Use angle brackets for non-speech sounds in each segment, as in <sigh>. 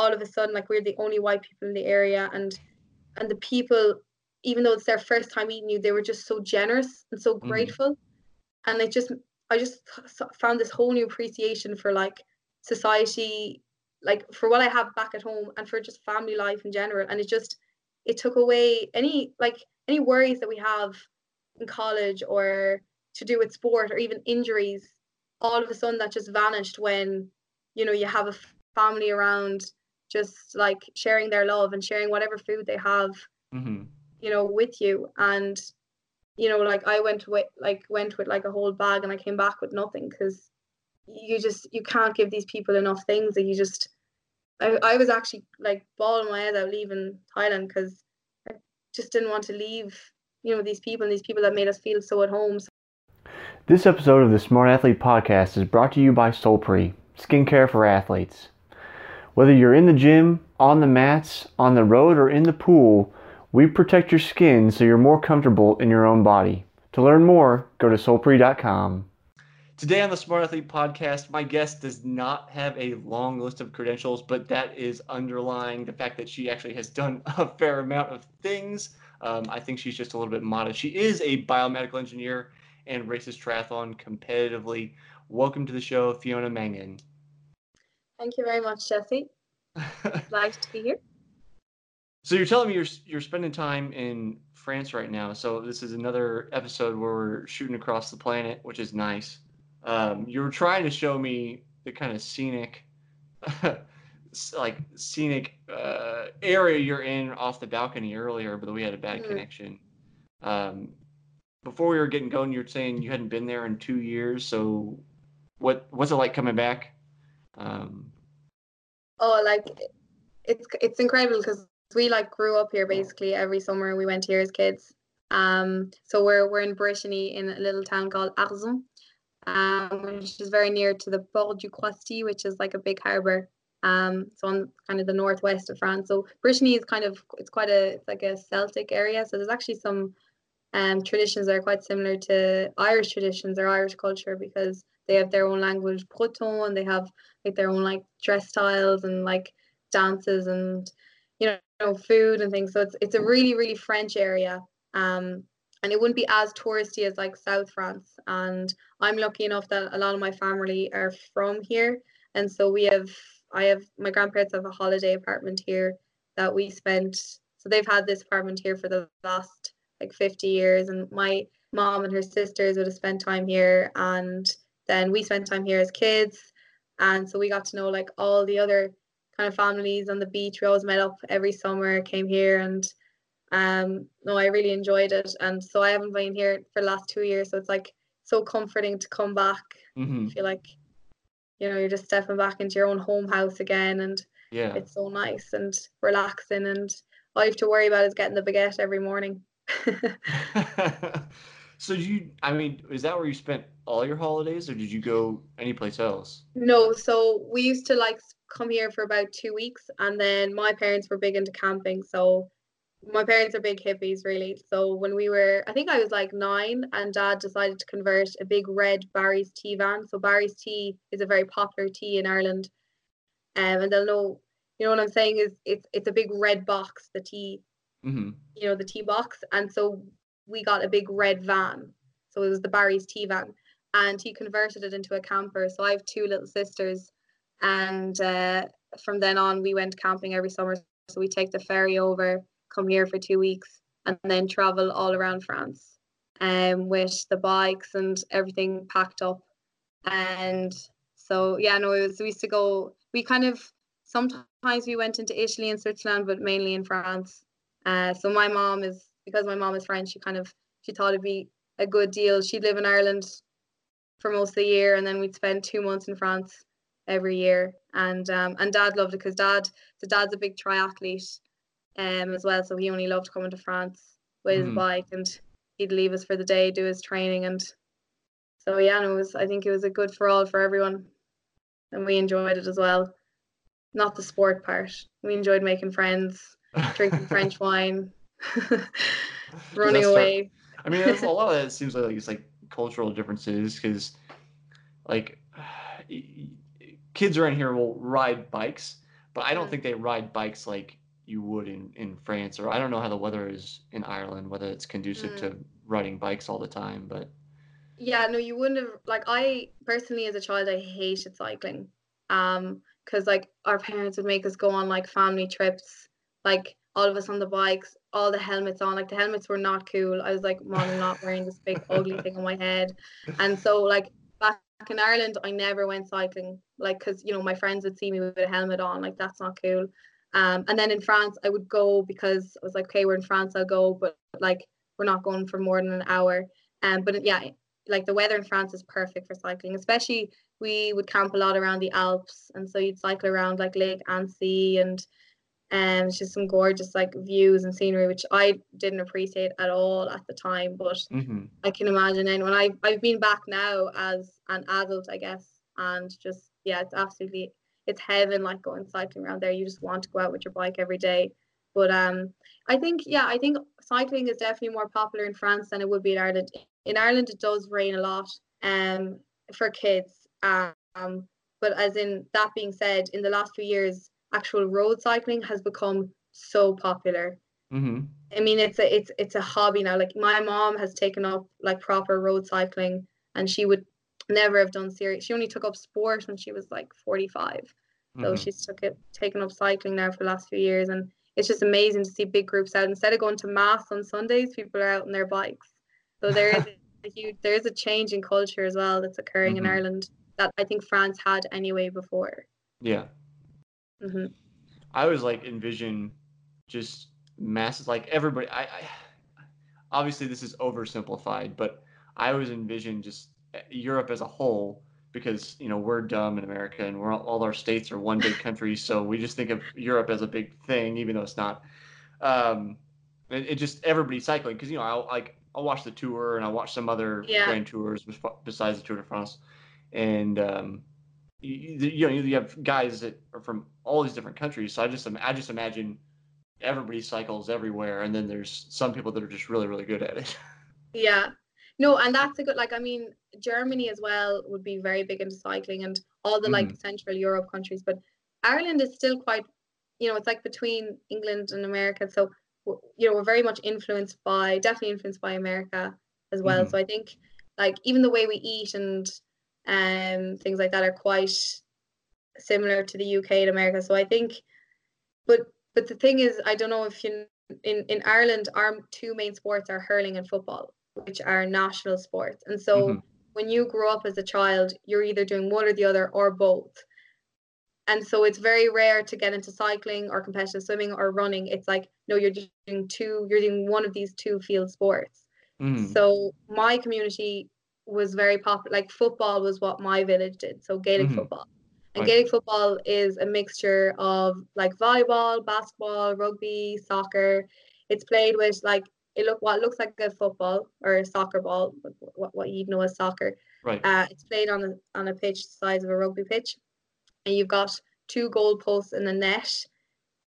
all of a sudden like we're the only white people in the area and and the people even though it's their first time meeting you they were just so generous and so Mhm. grateful. And it just i just found this whole new appreciation for like society like for what i have back at home and for just family life in general. And it just it took away any like any worries that we have in college or to do with sport or even injuries. All of a sudden that just vanished when you know you have a family around just like sharing their love and sharing whatever food they have hmm you know with you and you know like i went with like went with like a whole bag and i came back with nothing because you just you can't give these people enough things that you just I, I was actually like bawling my head out leaving thailand because i just didn't want to leave you know these people and these people that made us feel so at home so. This episode of the Smart Athlete Podcast is brought to you by Solpre, skincare for athletes. Whether you're in the gym, on the mats, on the road, or in the pool, we protect your skin so you're more comfortable in your own body. To learn more, go to solpre.com. Today on the Smart Athlete podcast, my guest does not have a long list of credentials, but that is underlying the fact that she actually has done <laughs> a fair amount of things. Um, I think she's just a little bit modest. She is a biomedical engineer and races triathlon competitively. Welcome to the show, Fiona Mangan. Thank you very much jesse <laughs> glad to be here So you're telling me you're you're spending time in France right now. So this is another episode where we're shooting across the planet, which is nice. Um, you were trying to show me the kind of scenic, <laughs> like scenic uh, area you're in off the balcony earlier, but we had a bad Mhm. connection. Um, before we were getting going, you were saying you hadn't been there in two years. So what what's it like coming back? Um, oh like it's it's incredible because we like grew up here basically every summer we went here as kids. Um so we're we're in Brittany in a little town called Arzon um which is very near to the Port du Crouesty which is like a big harbor um so on kind of the northwest of France. So Brittany is kind of it's quite a it's like a Celtic area. So there's actually some um traditions that are quite similar to Irish traditions or Irish culture because they have their own language Breton and they have like their own like dress styles and like dances and you know food and things. So it's it's a really really french area um and it wouldn't be as touristy as like south france. And i'm lucky enough that a lot of my family are from here. And so we have i have my grandparents have a holiday apartment here that we spent so they've had this apartment here for the last like 50 years. And my mom and her sisters would have spent time here. And then we spent time here as kids. And so we got to know like all the other kind of families on the beach. We always met up every summer came here and um no i really enjoyed it. And so i haven't been here for the last two years so it's like so comforting to come back. Mhm, I feel like you know you're just stepping back into your own home house again and Yeah. it's so nice and relaxing. And all you have to worry about is getting the baguette every morning. <laughs> <laughs> So you I mean, is that where you spent all your holidays or did you go anyplace else? No, so we used to like come here for about two weeks, and then my parents were big into camping. So my parents are big hippies, really. So when we were, I think I was like nine, and dad decided to convert a big red Barry's tea van. So Barry's tea is a very popular tea in Ireland. Um, and they'll know, you know what I'm saying is it's it's a big red box, the tea, hmm you know, the tea box. And so we got a big red van. So it was the Barry's tea van. And he converted it into a camper. So I have two little sisters. And uh, from then on, we went camping every summer. So we take the ferry over, come here for two weeks, and then travel all around France um, with the bikes and everything packed up. And so, yeah, no, it was, we used to go, we kind of, sometimes we went into Italy and Switzerland, but mainly in France. Uh, so my mom is because my mom is French. She kind of she thought it'd be a good deal. She'd live in Ireland for most of the year, and then we'd spend two months in France every year. And um, and Dad loved it because Dad, so Dad's a big triathlete, um, as well. So he only loved coming to France with his Mhm. bike, and he'd leave us for the day, do his training, and so yeah, and it was. I think it was a good for all for everyone, and we enjoyed it as well. Not the sport part. We enjoyed making friends, drinking <laughs> French wine, <laughs> running That's fair. away. I mean, a lot of <laughs> that seems like it's like cultural differences because, like, <sighs> kids around here will ride bikes, but I don't think they ride bikes like you would in in France, or I don't know how the weather is in Ireland, whether it's conducive Mm. to riding bikes all the time. But Yeah, no, you wouldn't have like I personally as a child I hated cycling. Um, because like our parents would make us go on like family trips, like all of us on the bikes, all the helmets on. Like the helmets were not cool. I was like, Mom, I'm not wearing this big ugly thing on my head. And so like back in Ireland, I never went cycling, like because you know my friends would see me with a helmet on, like that's not cool. Um, and then in France, I would go because I was like, okay, we're in France, I'll go, but like we're not going for more than an hour. Um, but yeah, like the weather in France is perfect for cycling, especially we would camp a lot around the Alps, and so you'd cycle around like Lake Annecy and um, it's just some gorgeous like views and scenery, which I didn't appreciate at all at the time, but mhm. I can imagine. And when I I've been back now as an adult, I guess, and just yeah, it's absolutely it's heaven like going cycling around there. You just want to go out with your bike every day. But um, I think yeah, I think cycling is definitely more popular in France than it would be in Ireland. In Ireland, it does rain a lot um for kids. Um, but as in that being said, in the last few years, actual road cycling has become so popular. Mhm. I mean, it's a it's it's a hobby now. Like my mom has taken up like proper road cycling, and she would never have done serious. She only took up sport when she was like forty five. So Mhm. she's took it taken up cycling now for the last few years, and it's just amazing to see big groups out. Instead of going to mass on Sundays, people are out on their bikes. So there is <laughs> a huge there is a change in culture as well that's occurring Mhm. in Ireland that I think France had anyway before. Yeah. Hmm I always like envision just masses like everybody I, I obviously this is oversimplified, but I always envision just eh, Europe as a whole because you know we're dumb in America and we're all, all our states are one big country, so we just think of Europe as a big thing, even though it's not. Um, it, it just everybody cycling because you know I'll like I'll watch the tour and I'll watch some other Yeah. grand tours besides the Tour de France, and um, you, you you know you have guys that are from all these different countries. So I just I just imagine everybody cycles everywhere, and then there's some people that are just really really good at it. <laughs> Yeah. No, and that's a good like I mean Germany as well would be very big into cycling and all the like Central Europe countries, but Ireland is still quite you know, it's like between England and America. So you know, we're very much influenced by definitely influenced by America as well. Mhm. So I think like even the way we eat and um things like that are quite similar to the UK and America. So I think but but the thing is I don't know if you in in Ireland our two main sports are hurling and football which are national sports. And so Mhm. when you grow up as a child, you're either doing one or the other or both. And so it's very rare to get into cycling or competitive swimming or running. It's like, no, you're doing two, you're doing one of these two field sports. Mhm. So my community was very popular. Like football was what my village did. So Gaelic Mhm. football. And Gaelic football is a mixture of like volleyball, basketball, rugby, soccer. It's played with like it look what looks like a football or a soccer ball, what, what you'd know as soccer. right. Uh, it's played on a on a pitch the size of a rugby pitch, and you've got two goal posts and a net.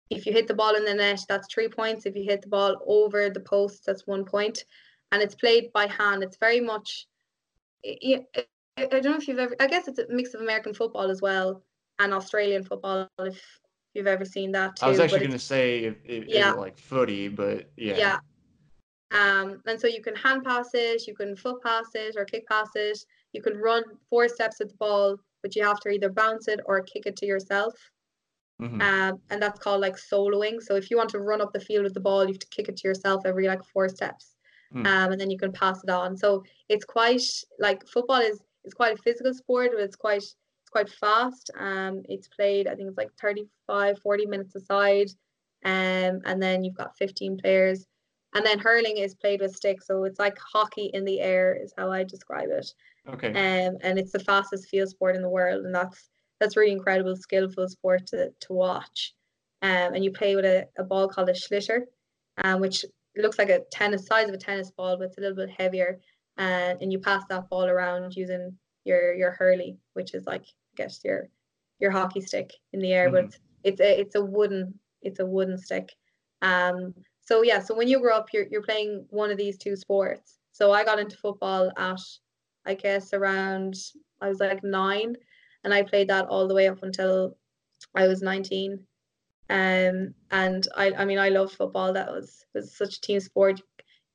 If you hit the ball in the net, that's three points. If you hit the ball over the post, that's one point. And it's played by hand. It's very much, I, I, don't know if you've ever. I guess it's a mix of American football as well and Australian football. If you've ever seen that too. I was actually going to say if, if, Yeah. it like footy, but yeah. yeah. Um, and so you can hand pass it, you can foot pass it or kick pass it. You can run four steps with the ball, but you have to either bounce it or kick it to yourself. Mhm. Um, and that's called like soloing. So if you want to run up the field with the ball, you have to kick it to yourself every like four steps. Hmm. Um, and then you can pass it on. So it's quite like football is it's quite a physical sport, but it's quite it's quite fast. Um, it's played, I think it's like 35, 40 minutes aside. Um, and then you've got 15 players. And then hurling is played with sticks, so it's like hockey in the air, is how I describe it. Okay. Um, and it's the fastest field sport in the world, and that's that's really incredible, skillful sport to to watch. Um, and you play with a, a ball called a sliotar, um, which looks like a tennis size of a tennis ball, but it's a little bit heavier. Uh, and you pass that ball around using your your hurley, which is like I guess your your hockey stick in the air, but Mhm. it's, it's a it's a wooden it's a wooden stick. Um, so yeah, so when you grow up, you're you're playing one of these two sports. So I got into football at I guess around I was like nine, and I played that all the way up until I was 19. Um, and I, I mean, I love football. That was was such a team sport.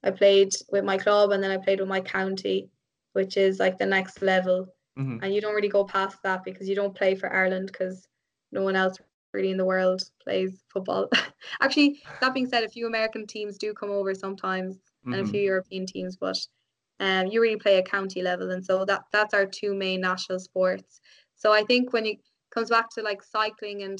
I played with my club, and then I played with my county, which is like the next level. Mhm. And you don't really go past that because you don't play for Ireland because no one else really in the world plays football. <laughs> Actually, that being said, a few American teams do come over sometimes, and a Mhm. few European teams, but um, you really play at county level, and so that that's our two main national sports. So I think when it comes back to like cycling, and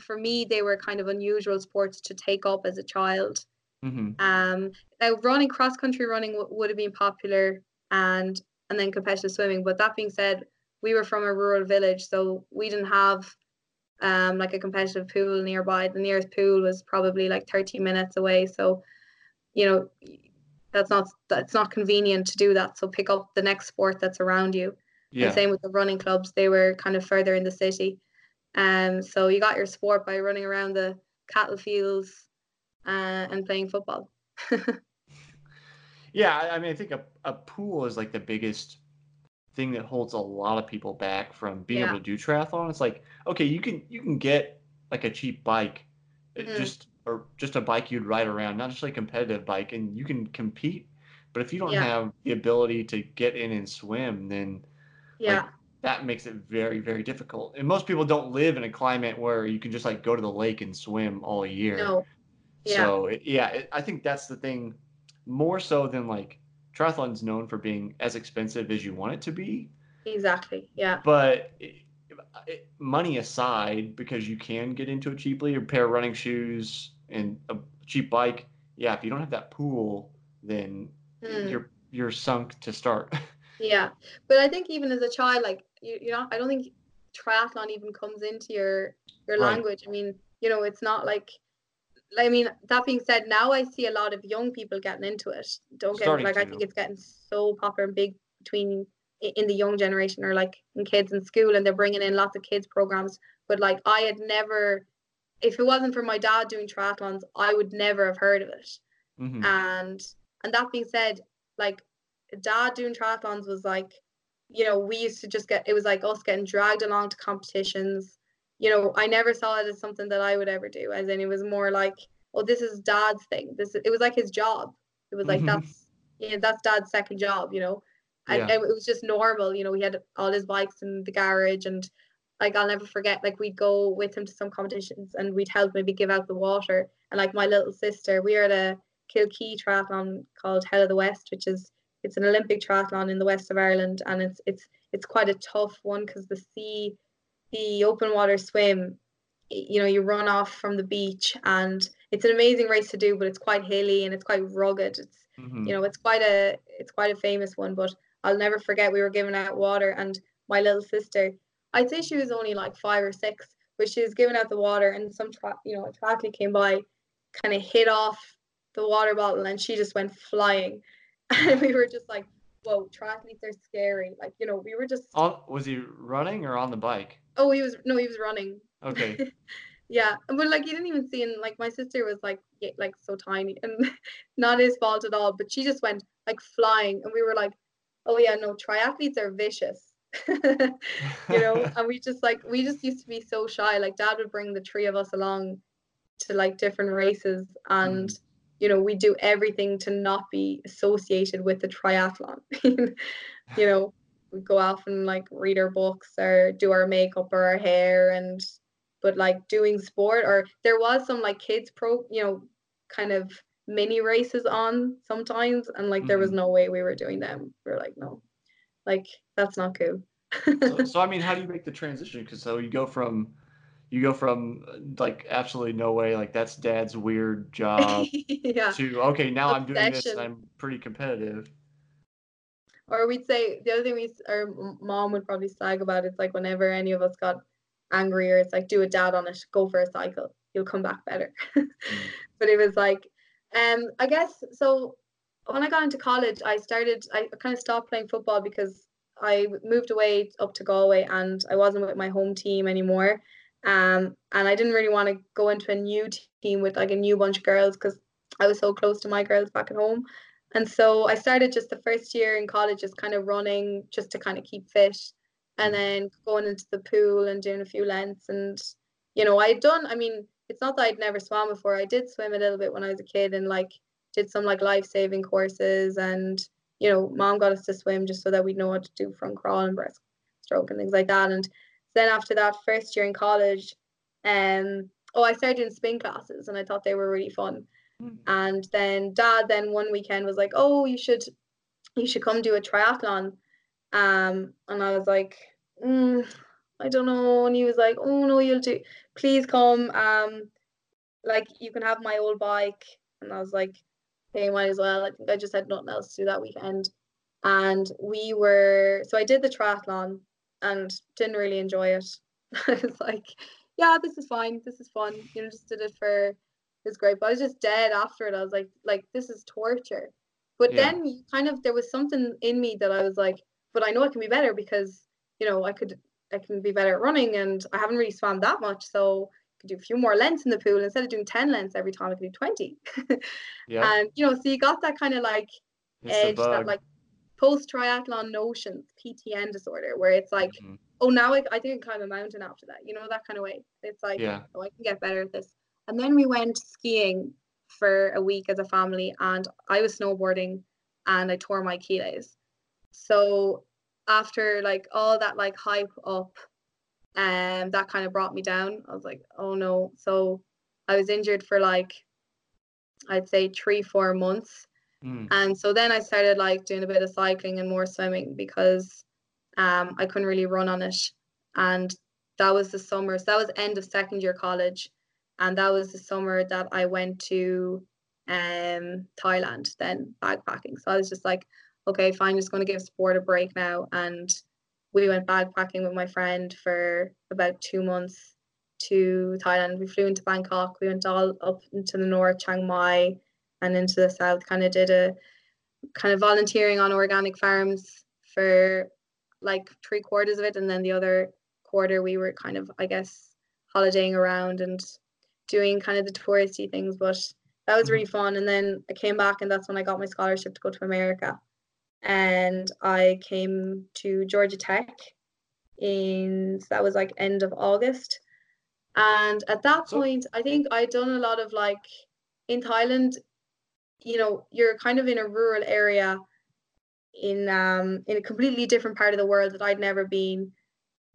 for me, they were kind of unusual sports to take up as a child. Mhm. Um, now running cross country running w- would have been popular, and and then competitive swimming. But that being said, we were from a rural village, so we didn't have um like a competitive pool nearby. The nearest pool was probably like 30 minutes away. So, you know, that's not that's not convenient to do that. So pick up the next sport that's around you. Yeah. And same with the running clubs, they were kind of further in the city. Um, so you got your sport by running around the cattle fields uh, and playing football. <laughs> Yeah, I mean, I think a, a pool is like the biggest thing that holds a lot of people back from being Yeah. able to do triathlon. It's like, okay, you can you can get like a cheap bike, uh, Mhm. just or just a bike you'd ride around, not just like a competitive bike, and you can compete. But if you don't Yeah. have the ability to get in and swim, then Yeah, that makes it very, very difficult. And most people don't live in a climate where you can just like go to the lake and swim all year. no, yeah, So it, yeah, it, I think that's the thing, more so than like triathlon's known for being as expensive as you want it to be. exactly. Yeah, But it, it, money aside, because you can get into it cheaply, a pair of running shoes and a cheap bike. Yeah, if you don't have that pool, then Mm. you're you're sunk to start. <laughs> yeah. But I think even as a child, like you, you know, I don't think triathlon even comes into your your Right. language. I mean, you know, it's not like. I mean, that being said, now I see a lot of young people getting into it. Don't get me Starting like I to. think it's getting so popular and big between in the young generation or like in kids in school, and they're bringing in lots of kids programs. But like I had never, if it wasn't for my dad doing triathlons, I would never have heard of it. Mhm. and and that being said like dad doing triathlons was like you know we used to just get it was like us getting dragged along to competitions. You know i never saw it as something that i would ever do as in it was more like oh this is dad's thing. This it was like his job. It was like Mhm. that's yeah that's dad's second job you know? And, Yeah. and it was just normal you know he had all his bikes in the garage and like I'll never forget like we'd go with him to some competitions and we'd help maybe give out the water. And like my little sister we were at a Kilkee triathlon called Hell of the West which is it's an Olympic triathlon in the west of Ireland and it's it's it's quite a tough one because the sea the open water swim you know you run off from the beach and it's an amazing race to do but it's quite hilly and it's quite rugged it's Mhm. you know it's quite a it's quite a famous one but i'll never forget we were giving out water and my little sister i'd say she was only like five or six but she was giving out the water and some tra- you know a triathlete came by kind of hit off the water bottle and she just went flying <laughs> and we were just like whoa triathletes are scary like you know we were just On, was he running or on the bike? oh he was no he was running Okay. <laughs> yeah but like he didn't even see and like my sister was like like so tiny and <laughs> not his fault at all but she just went like flying and we were like oh yeah no triathletes are vicious you know and we just like we just used to be so shy like dad would bring the three of us along to like different races and mm. You know we do everything to not be associated with the triathlon <laughs> you know we go off and like read our books or do our makeup or our hair and but like doing sport or there was some like kids pro you know kind of mini races on sometimes and like there was Mhm. no way we were doing them we are like no like that's not cool so, <laughs> so I mean, how do you make the transition? Because so you go from you go from like absolutely no way, like that's dad's weird job, <laughs> yeah. to okay, now I'm doing this and I'm pretty competitive. or we'd say the other thing we our mom would probably slag about is like whenever any of us got angry or it's like do a dad on it go for a cycle. You'll come back better. <laughs> But it was like um i guess so when i got into college i started i kind of stopped playing football because i moved away up to galway and i wasn't with my home team anymore um and i didn't really want to go into a new team with like a new bunch of girls because i was so close to my girls back at home and so i started just the first year in college just kind of running just to kind of keep fit and Mhm. then going into the pool and doing a few lengths and you know, I'd done, I mean, it's not that I'd never swam before. I did swim a little bit when I was a kid and like did some like life saving courses and you know, mom got us to swim just so that we'd know what to do from crawl and breaststroke and things like that. And then after that, first year in college, um, oh, I started doing spin classes and I thought they were really fun. Mm. And then dad then one weekend was like, oh, you should, you should come do a triathlon. Um, and I was like, mm, I don't know. And he was like, oh no, you'll do, please come. Um, like you can have my old bike. And I was like, okay, might as well. I think I just had nothing else to do that weekend. And we were, so I did the triathlon and didn't really enjoy it. <laughs> I was like, yeah, this is fine. This is fun. You know, just did it for, it was great. But I was just dead after it. I was like, like, this is torture. But yeah. then kind of, there was something in me that I was like, but I know I can be better because, you know, I could, I can be better at running and I haven't really swam that much. So could do a few more lengths in the pool instead of doing 10 lengths every time I could do 20 <laughs> yeah and you know so you got that kind of like it's edge that like post triathlon notions PTN disorder where it's like mm-hmm. oh now I, I can climb a mountain after that you know that kind of way it's like yeah. oh I can get better at this and then we went skiing for a week as a family and I was snowboarding and I tore my Achilles so after like all that like hype up and um, that kind of brought me down. I was like, oh no. So I was injured for like, I'd say three, four months. Mm. And so then I started like doing a bit of cycling and more swimming because um, I couldn't really run on it. And that was the summer. So that was end of second year college. And that was the summer that I went to um, Thailand, then backpacking. So I was just like, okay, fine, just going to give sport a break now. And we went backpacking with my friend for about two months to Thailand. We flew into Bangkok. We went all up into the north, Chiang Mai, and into the south. Kind of did a kind of volunteering on organic farms for like three quarters of it, and then the other quarter we were kind of, I guess, holidaying around and doing kind of the touristy things. But that was really mm-hmm. fun. And then I came back, and that's when I got my scholarship to go to America and I came to Georgia Tech in so that was like end of August. And at that point, I think I'd done a lot of like in Thailand, you know, you're kind of in a rural area in um in a completely different part of the world that I'd never been.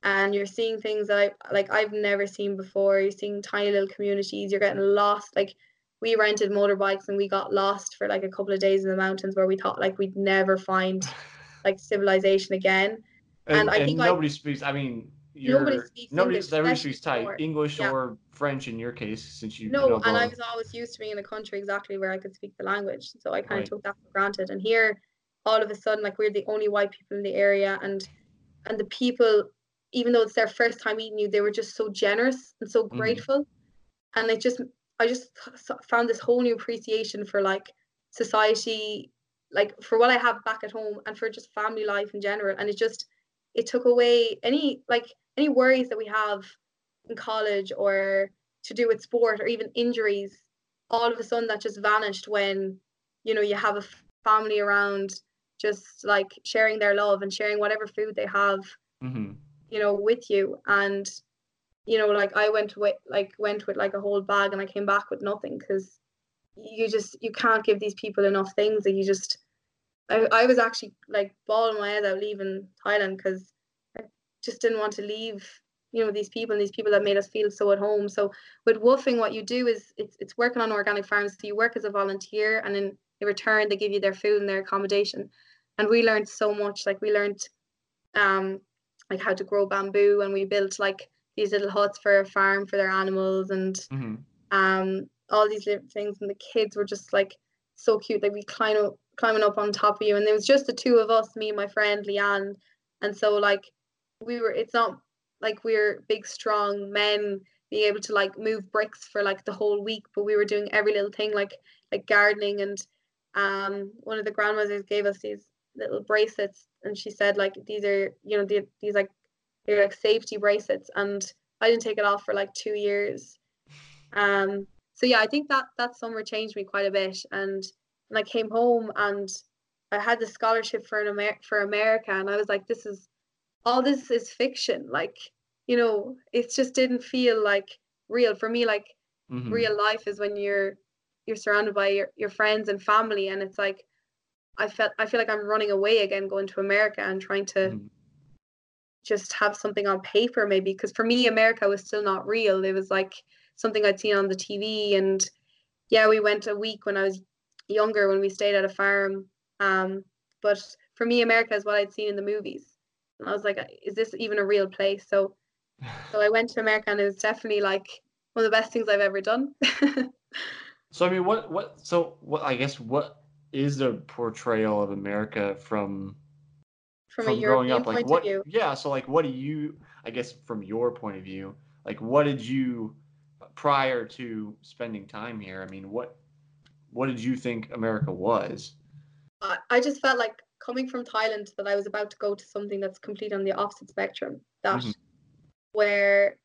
And you're seeing things that I like I've never seen before. You're seeing tiny little communities, you're getting lost. Like we rented motorbikes and we got lost for like a couple of days in the mountains where we thought like we'd never find like civilization again. And, and I think nobody speaks. I mean, nobody speaks nobody, English. Nobody speaks Thai, English yeah. or French in your case, since you. No, and I was always used to being in a country exactly where I could speak the language, so I kind right. of took that for granted. And here, all of a sudden, like we're the only white people in the area, and and the people, even though it's their first time meeting you, they were just so generous and so mm-hmm. grateful, mm. and it just I just found this whole new appreciation for like society, like for what I have back at home and for just family life in general. And it just it took away any like any worries that we have in college or to do with sport or even injuries. All of a sudden that just vanished when, you know, you have a family around just like sharing their love and sharing whatever food they have, mm-hmm. you know, with you. And you know like i went with like went with like a whole bag and i came back with nothing because you just you can't give these people enough things that you just I, I was actually like bawling my head out leaving thailand because just didn't want to leave you know these people and these people that made us feel so at home. So with WWOOFing what you do is it's, it's working on organic farms. So you work as a volunteer and in, return they give you their food and their accommodation. And we learned so much. Like we learned um like how to grow bamboo and we built like these little huts for a farm for their animals and mm-hmm. um all these little things. And the kids were just like so cute. Like we climb up climbing up on top of you. And there was just the two of us me and my friend Leanne. And so like we were it's not like we're big strong men being able to like move bricks for like the whole week but we were doing every little thing like like gardening. And um one of the grandmothers gave us these little bracelets and she said like these are you know the, these like they're like safety bracelets. And I didn't take it off for like two years. Um so yeah, I think that that summer changed me quite a bit. And and I came home and I had the scholarship for an Amer- for America and I was like this is all this is fiction like you know it just didn't feel like real for me like Mhm. real life is when you're you're surrounded by your, your friends and family and it's like I felt I feel like I'm running away again going to America and trying to Mhm. just have something on paper maybe because for me America was still not real it was like something I'd seen on the TV and yeah we went a week when I was younger when we stayed at a farm um but for me America is what I'd seen in the movies and I was like is this even a real place so <laughs> so I went to America and it was definitely like one of the best things I've ever done <laughs> So I mean, what what so what I guess what is the portrayal of America from from, from a growing European up? Like point what? of view Yeah. So like, what do you? I guess from your point of view, like what did you prior to spending time here? I mean, what what did you think America was? I just felt like coming from Thailand that I was about to go to something that's complete on the opposite spectrum. That Mhm. where,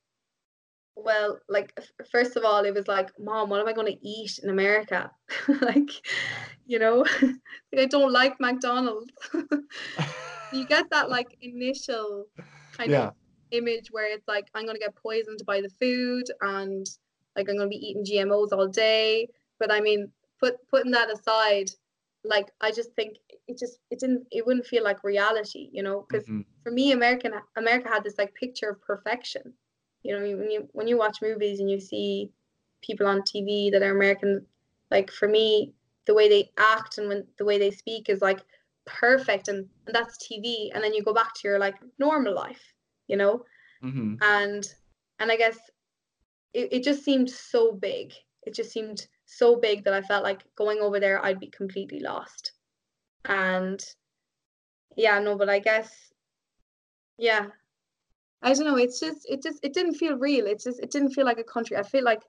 well, like f- first of all, it was like, Mom, what am I going to eat in America? <laughs> like, you know, <laughs> I don't like McDonald's. <laughs> you get that like initial kind Yeah. of image where it's like I'm gonna get poisoned by the food and like I'm gonna be eating GMOs all day. But I mean, put putting that aside, like I just think it just it didn't it wouldn't feel like reality, you know, because Mhm. for me, American America had this like picture of perfection. You know, when you when you watch movies and you see people on TV that are American, like for me, the way they act and when the way they speak is like perfect, and and that's TV. And then you go back to your like normal life, you know, Mhm. and and I guess it, it just seemed so big. It just seemed so big that I felt like going over there I'd be completely lost. And yeah, no, but I guess yeah. I don't know, it's just it just it didn't feel real. It's just it didn't feel like a country. I feel like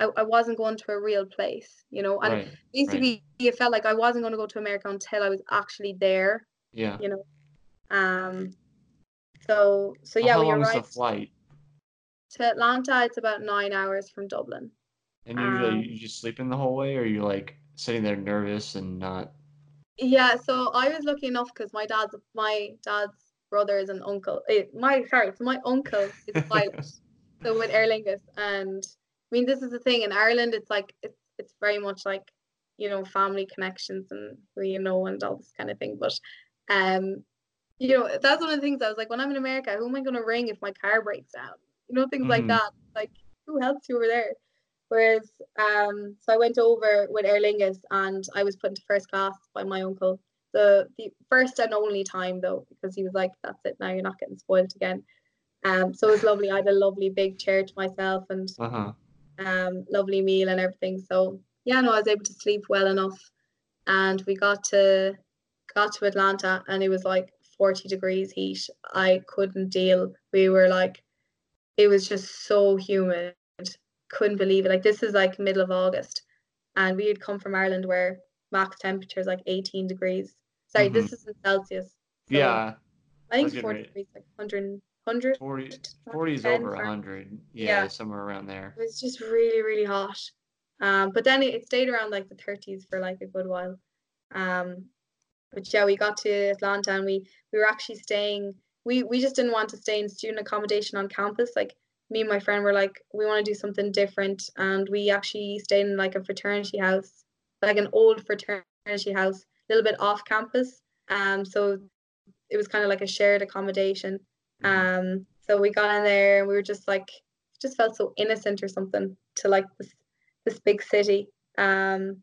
I, I wasn't going to a real place, you know. And Right. Right. basically it felt like I wasn't going to go to America until I was actually there, Yeah. you know. Um so so yeah, How we long is the arrived flight? to Atlanta. It's about nine hours from Dublin. And usually Um, you just sleeping the whole way, or you like sitting there nervous and not? Yeah, so I was lucky enough because my dad's my dad's brother is an uncle. eh, my sorry, so my uncle is pilot. <laughs> so with Aer Lingus, and I mean this is the thing in Ireland. It's like it's it's very much like you know family connections and who you know and all this kind of thing. But um, you know that's one of the things I was like when I'm in America, who am I going to ring if my car breaks down? You know things like Mhm. that. Like who helps you over there? Whereas, um, so I went over with Aer Lingus and I was put into first class by my uncle. The the first and only time though, because he was like, "That's it now. You're not getting spoiled again." Um, so it was lovely. I had a lovely big chair to myself and Uh huh. um, lovely meal and everything. So yeah, no, I was able to sleep well enough, and we got to got to Atlanta and it was like 40 degrees heat. I couldn't deal. We were like, it was just so humid. Couldn't believe it. Like this is like middle of August, and we had come from Ireland where max temperature is like 18 degrees. Sorry, this is in Celsius. So yeah. I think was 40 ready- degrees, like 100, 100. 40, 40 is over for- 100. Yeah, Yeah. somewhere around there. It was just really, really hot. Um, but then it, it stayed around like the 30s for like a good while. Um, but yeah, we got to Atlanta and we we were actually staying. We we just didn't want to stay in student accommodation on campus. Like me and my friend were like, we want to do something different, and we actually stayed in like a fraternity house, like an old fraternity house, a little bit off campus. Um, so it was kind of like a shared accommodation. Mhm. Um, so we got in there and we were just like, just felt so innocent or something to like this this big city. Um,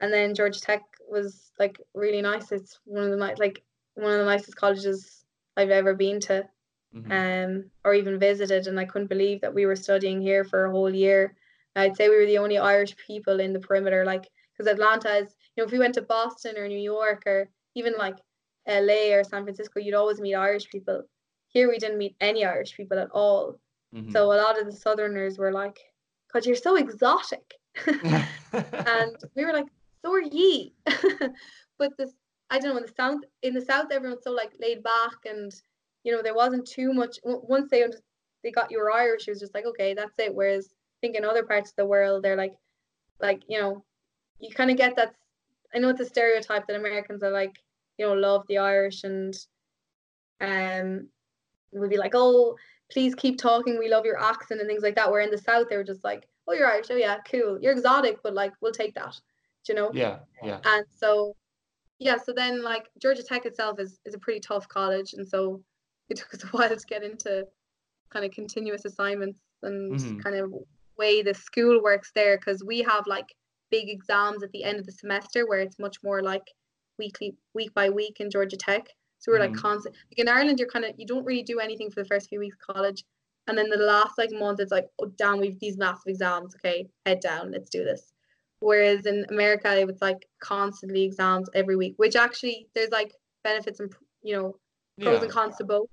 and then Georgia Tech was like really nice. It's one of the like one of the nicest colleges I've ever been to, Mhm. um, or even visited. And I couldn't believe that we were studying here for a whole year. I'd say we were the only Irish people in the perimeter, like because Atlanta is, you know, if we went to Boston or New York or even like LA or San Francisco, you'd always meet Irish people. Here we didn't meet any Irish people at all. Mhm. So a lot of the Southerners were like, God, you're so exotic. <laughs> and we were like, so are ye. <laughs> but this, I don't know, in the south, in the south, everyone's so like laid back, and you know, there wasn't too much. Once they under- they got you were Irish, it was just like, okay, that's it. Whereas I think in other parts of the world, they're like, like you know, you kind of get that. I know it's a stereotype that Americans are like, you know, love the Irish and um, would be like, oh, please keep talking. We love your accent and things like that. Where in the South, they were just like, oh, you're Irish. Oh, yeah, cool. You're exotic, but like, we'll take that. Do you know? Yeah, yeah. And so, yeah, so then like Georgia Tech itself is, is a pretty tough college. And so it took us a while to get into kind of continuous assignments and Mhm. kind of way the school works there because we have like big exams at the end of the semester where it's much more like weekly, week by week in Georgia Tech. So we're like Mhm. constant. Like in Ireland, you're kind of you don't really do anything for the first few weeks of college, and then the last like month, it's like, oh damn, we've these massive exams. Okay, head down, let's do this. Whereas in America, it was like constantly exams every week, which actually there's like benefits and you know pros yeah. and cons to both.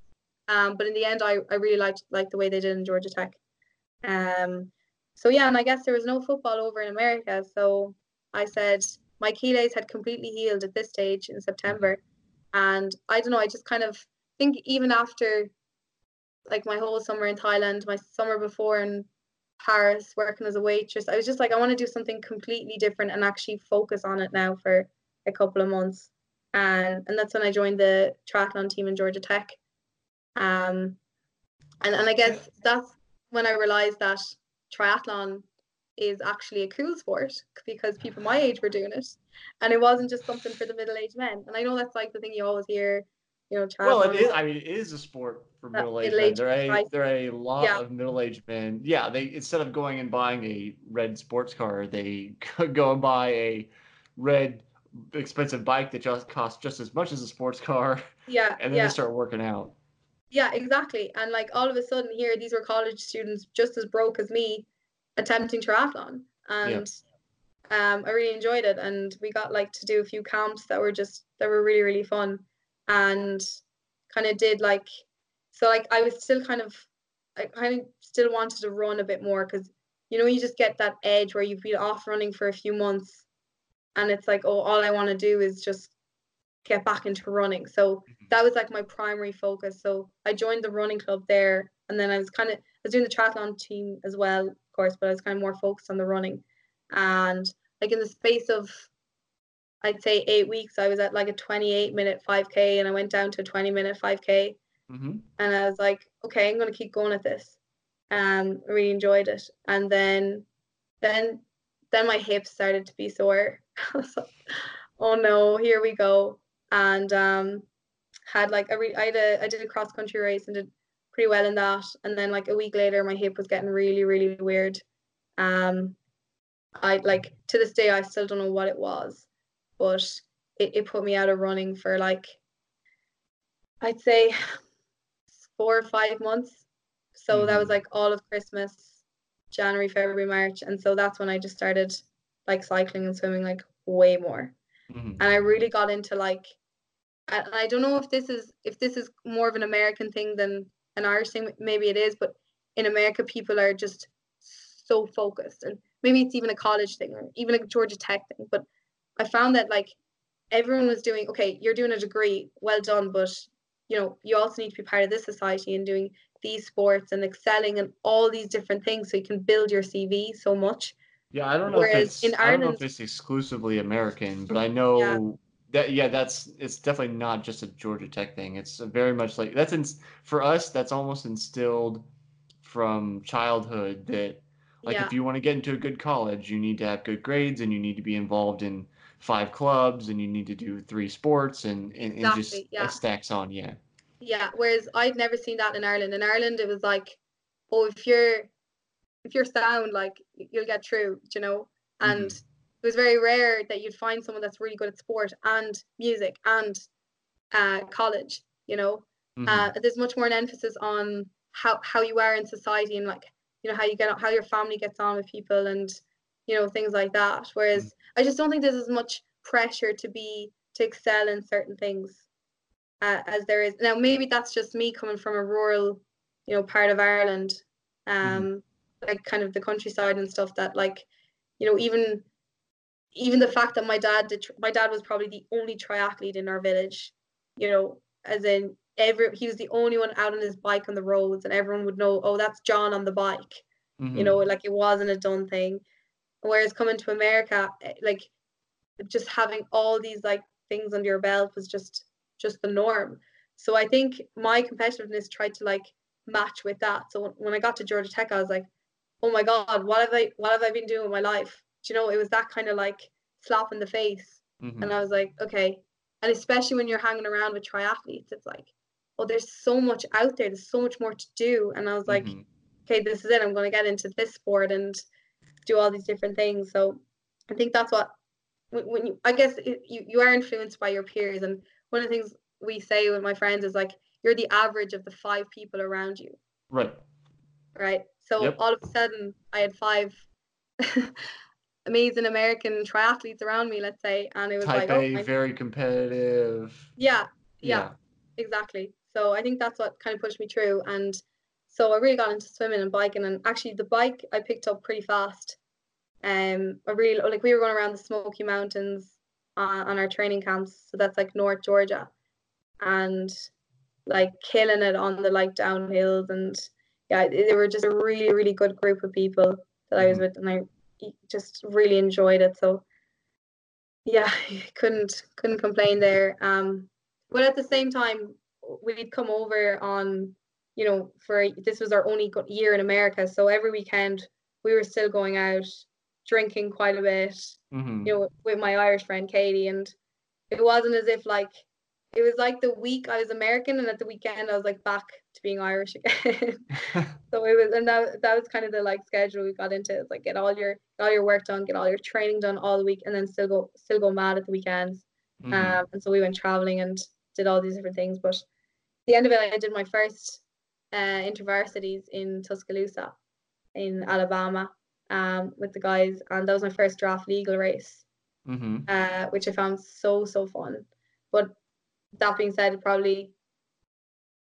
Um, but in the end, I, I really liked like the way they did in Georgia Tech. Um, so yeah, and I guess there was no football over in America, so I said my Achilles had completely healed at this stage in September, and I don't know, I just kind of think even after like my whole summer in Thailand, my summer before in Paris working as a waitress, I was just like I want to do something completely different and actually focus on it now for a couple of months. And and that's when I joined the triathlon team in Georgia Tech. Um and, and I guess that's when I realized that triathlon is actually a cool sport because people my age were doing it. And it wasn't just something for the middle aged men. And I know that's like the thing you always hear, you know, triathlon. Well, it is. I mean, it is a sport for Uh, middle-aged men. middle-aged There are there are a lot Yeah. of middle-aged men. Yeah, they instead of going and buying a red sports car, they <laughs> go and buy a red expensive bike that just costs just as much as a sports car, <laughs> yeah, and then yeah. they start working out. Yeah, exactly. And like all of a sudden here, these were college students just as broke as me attempting triathlon. And um, I really enjoyed it. And we got like to do a few camps that were just that were really, really fun. And kind of did like so like I was still kind of I kind of still wanted to run a bit more because you know you just get that edge where you've been off running for a few months and it's like, oh, all I want to do is just get back into running. So that was like my primary focus. So I joined the running club there, and then I was kind of I was doing the triathlon team as well, of course, but I was kind of more focused on the running. And like in the space of I'd say eight weeks, I was at like a 28 minute 5k, and I went down to a 20 minute 5k, hmm and I was like, okay, I'm gonna keep going at this. Um, I really enjoyed it, and then then then my hips started to be sore. I was like, oh no, here we go. And um, had like a re- I had a I did a cross country race and did pretty well in that. And then like a week later, my hip was getting really really weird. Um, I like to this day I still don't know what it was, but it, it put me out of running for like I'd say four or five months. So that was Mhm. like all of Christmas, January, February, March, and so that's when I just started like cycling and swimming like way more. Hmm and I really got into like and I don't know if this is if this is more of an American thing than an Irish thing maybe it is but in America people are just so focused. And maybe it's even a college thing or even a Georgia Tech thing but I found that like everyone was doing okay you're doing a degree well done but you know you also need to be part of this society and doing these sports and excelling and all these different things so you can build your CV so much Yeah, I don't know Whereas if it's in I don't know if it's exclusively American, but I know that yeah, that's it's definitely not just a Georgia Tech thing. It's very much like that's in, for us. That's almost instilled from childhood that like yeah if you want to get into a good college, you need to have good grades and you need to be involved in five clubs and you need to do three sports and and, and just yeah. stacks on. Yeah. Yeah, whereas I've never seen that in Ireland. In Ireland, it was like, oh, if you're if you're sound, like you'll get through, you know. And it was very rare that you'd find someone that's really good at sport and music and uh, college, you know. Mhm. Uh, there's much more an emphasis on how how you are in society and like you know how you get on, how your family gets on with people and you know things like that. Whereas I just don't think there's as much pressure to be to excel in certain things uh, as there is now. Maybe that's just me coming from a rural, you know, part of Ireland, um, like kind of the countryside and stuff. That like, you know, even even the fact that my dad did, tr- my dad was probably the only triathlete in our village, you know, as in every he was the only one out on his bike on the roads, and everyone would know, oh, that's John on the bike you Mhm. know like it wasn't a done thing whereas coming to america eh, like just having all these like things under your belt was just just the norm so i think my competitiveness tried to like match with that. So when I got to Georgia Tech, I was like, oh my god, what have I what have I been doing with my life? Do you know, it was that kind of like slap in the face. Mhm. And I was like, okay. And especially when you're hanging around with triathletes, it's like, oh, there's so much out there. There's so much more to do. And I was like, Mhm. okay, this is it. I'm going to get into this sport and do all these different things. So I think that's what, when, when you, I guess it, you, you are influenced by your peers. And one of the things we say with my friends is like, you're the average of the five people around you, right. right? So Yep. all of a sudden, I had five <laughs> amazing American triathletes around me, let's say. And it was Type like, oh, A, my- very competitive. yeah, yeah. exactly. So I think that's what kind of pushed me through. And so I really got into swimming and biking. And actually, the bike I picked up pretty fast. Um, I really like we were going around the Smoky Mountains on, on our training camps. So that's like North Georgia, and like killing it on the like downhills. And yeah, they were just a really really good group of people that I was Mhm. with, and I just really enjoyed it. So yeah, <laughs> couldn't couldn't complain there. Um, but at the same time, we'd come over on, you know, for this was our only year in America, so every weekend we were still going out, drinking quite a bit, hmm you know, with my Irish friend Katie, and it wasn't as if like it was like the week I was American, and at the weekend I was like back to being Irish again. <laughs> <laughs> so it was, and that that was kind of the like schedule we got into. It's like get all your get all your work done, get all your training done all the week, and then still go still go mad at the weekends. Mhm. Um, and so we went traveling and did all these different things. But at the end of it, I did my first uh, intervarsities in Tuscaloosa, in Alabama, um, with the guys, and that was my first draft legal race, Mhm. uh, which I found so so fun. But that being said, probably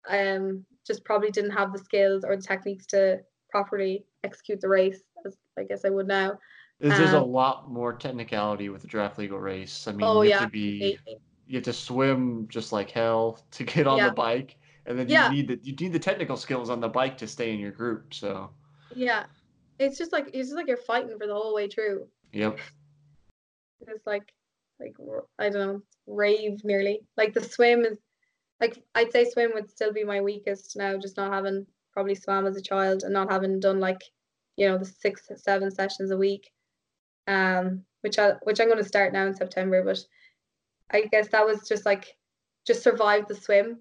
um just probably didn't have the skills or the techniques to properly execute the race as I guess I would now. There's, there's a Um, lot more technicality with the draft legal race. I mean, oh you have yeah, to be you have to swim just like hell <laughs> to get on Yeah. the bike, and then Yeah. you need the you need the technical skills on the bike to stay in your group. So, Yeah. It's just like it's just like you're fighting for the whole way through. yep. <laughs> It's like like I don't know, rave nearly. Like the swim is like I'd say swim would still be my weakest now, just not having probably swam as a child and not having done like, you know, the six, seven sessions a week. Um, which I which I'm gonna start now in September, but I guess that was just like just survived the swim.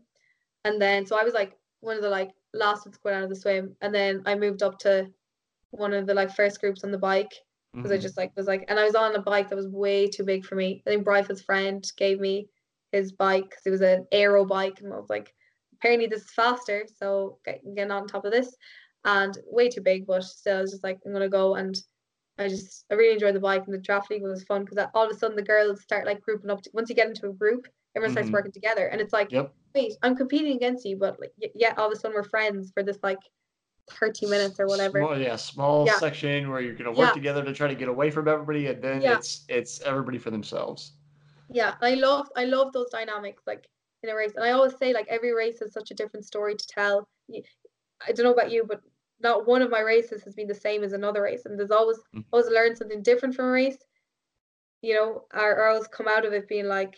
And then so I was like one of the like last ones going out of the swim. And then I moved up to one of the like first groups on the bike because I Mhm. just like was like, and I was on a bike that was way too big for me. I think Bryce's friend gave me his bike because it was an aero bike, and I was like, apparently this is faster, so get, getting on top of this, and way too big, but still, I was just like, I'm gonna go, and I just I really enjoyed the bike, and the draft legal was fun because all of a sudden the girls start like grouping up. once you get into a group, everyone starts Mhm. working together, and it's like, Yep. wait, I'm competing against you, but like, yeah, all of a sudden we're friends for this like 30 minutes or whatever. Small, yeah, small Yeah. section where you're gonna work Yeah. together to try to get away from everybody, and then Yeah. it's it's everybody for themselves. Yeah, I love I love those dynamics like in a race, and I always say like every race has such a different story to tell. I don't know about you, but not one of my races has been the same as another race, and there's always Mm. always learn something different from a race. You know, or, or always come out of it being like,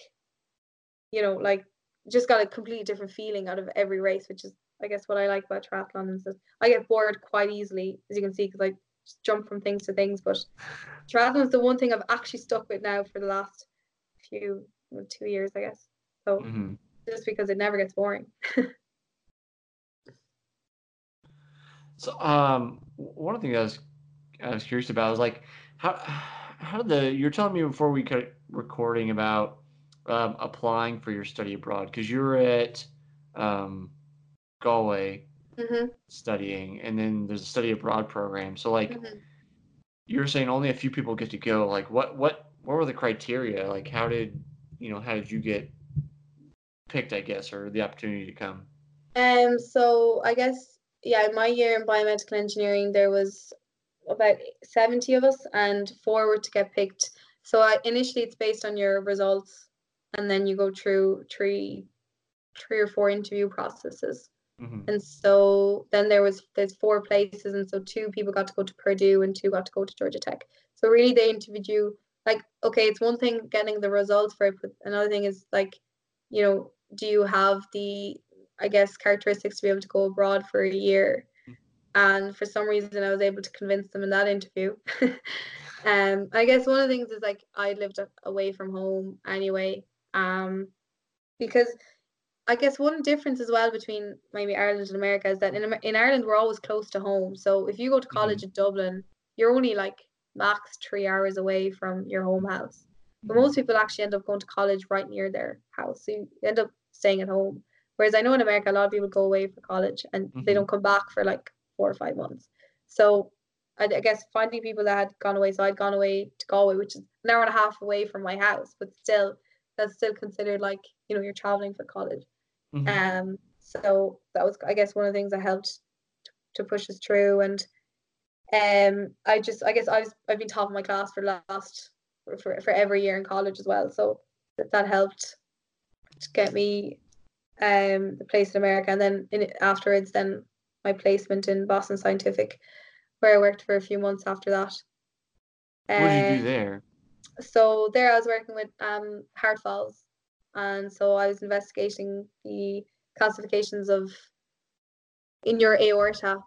you know, like just got a completely different feeling out of every race, which is I guess what I like about triathlon is that I get bored quite easily, as you can see, because I jump from things to things. But <laughs> triathlon is the one thing I've actually stuck with now for the last few well, two years, I guess. So hmm just because it never gets boring. <laughs> So, um, one of the things I was I was curious about was like how how did the you're telling me before we cut recording about um, applying for your study abroad because you're at um, Galway hmm studying, and then there's a study abroad program. So, like, hmm you're saying only a few people get to go. Like, what what what were the criteria? Like, how did you know how did you get picked? I guess, or the opportunity to come. Um. So I guess yeah, my year in biomedical engineering, there was about seventy of us, and four were to get picked. So I, initially, it's based on your results, and then you go through three, three or four interview processes. Hmm And so then there was there's four places, and so two people got to go to Purdue and two got to go to Georgia Tech. So really, they interviewed you. Like, okay, it's one thing getting the results for it, but another thing is like, you know, do you have the I guess, characteristics to be able to go abroad for a year. And for some reason, I was able to convince them in that interview. <laughs> um, I guess one of the things is like I lived away from home anyway. Um, because I guess one difference as well between maybe Ireland and America is that in in Ireland we're always close to home. So if you go to college mm-hmm. in Dublin, you're only like max three hours away from your home house. But most people actually end up going to college right near their house. So you end up staying at home. Whereas I know in America, a lot of people go away for college and mm-hmm. they don't come back for like four or five months. So I, I, guess finding people that had gone away. So I'd gone away to Galway, which is an hour and a half away from my house, but still, that's still considered like, you know, you're traveling for college. Mm-hmm. Um, so that was, I guess, one of the things that helped to push us through. And um, I just, I guess I was, I've been top of my class for last for, for every year in college as well. So that, that helped to get me um the place in America, and then in afterwards, then my placement in Boston Scientific, where I worked for a few months after that. What did you do there? So there, I was working with um heart valves, and so I was investigating the calcifications of in your aorta.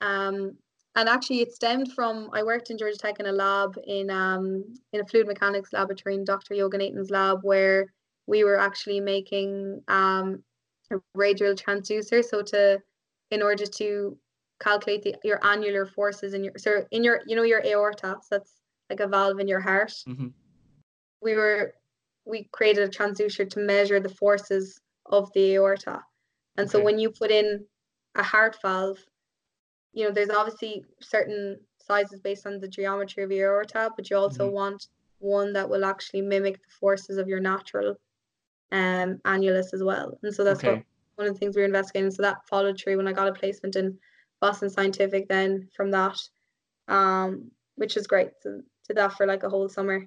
Um, and actually it stemmed from I worked in Georgia Tech in a lab in um in a fluid mechanics laboratory in Dr. Yoganathan's lab where we were actually making um a radial transducer so to in order to calculate the, your annular forces in your so in your you know your aorta so that's like a valve in your heart mm-hmm. we were we created a transducer to measure the forces of the aorta and okay. so when you put in a heart valve you know, there's obviously certain sizes based on the geometry of your aorta, but you also mm-hmm. want one that will actually mimic the forces of your natural um annulus as well. And so that's okay. what one of the things we were investigating. So that followed through when I got a placement in Boston Scientific then from that. Um, which was great. So did that for like a whole summer.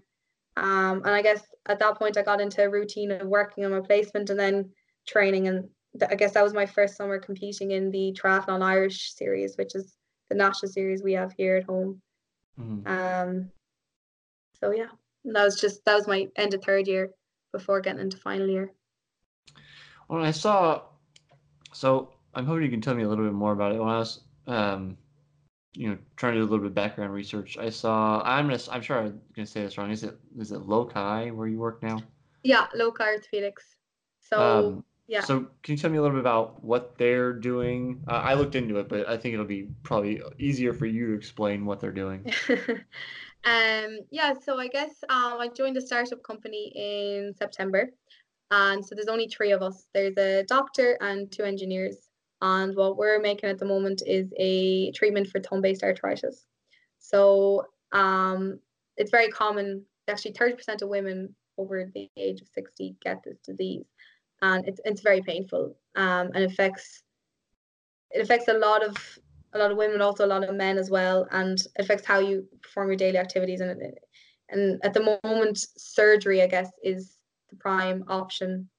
Um, and I guess at that point I got into a routine of working on my placement and then training and I guess that was my first summer competing in the Triathlon Irish series, which is the national series we have here at home. Mm-hmm. Um, so yeah, that was just that was my end of third year before getting into final year. Well, I saw, so I'm hoping you can tell me a little bit more about it. When I was, um, you know, trying to do a little bit of background research, I saw. I'm gonna, I'm sure I'm gonna say this wrong. Is it is it Loci where you work now? Yeah, Loci Orthopedics. So. Um, yeah. So can you tell me a little bit about what they're doing? Uh, I looked into it, but I think it'll be probably easier for you to explain what they're doing. <laughs> um, yeah. So I guess um, I joined a startup company in September, and so there's only three of us. There's a doctor and two engineers, and what we're making at the moment is a treatment for thumb-based arthritis. So um, it's very common. Actually, 30% of women over the age of 60 get this disease and it's it's very painful um, and affects it affects a lot of a lot of women, also a lot of men as well, and it affects how you perform your daily activities. And and at the moment, surgery, I guess, is the prime option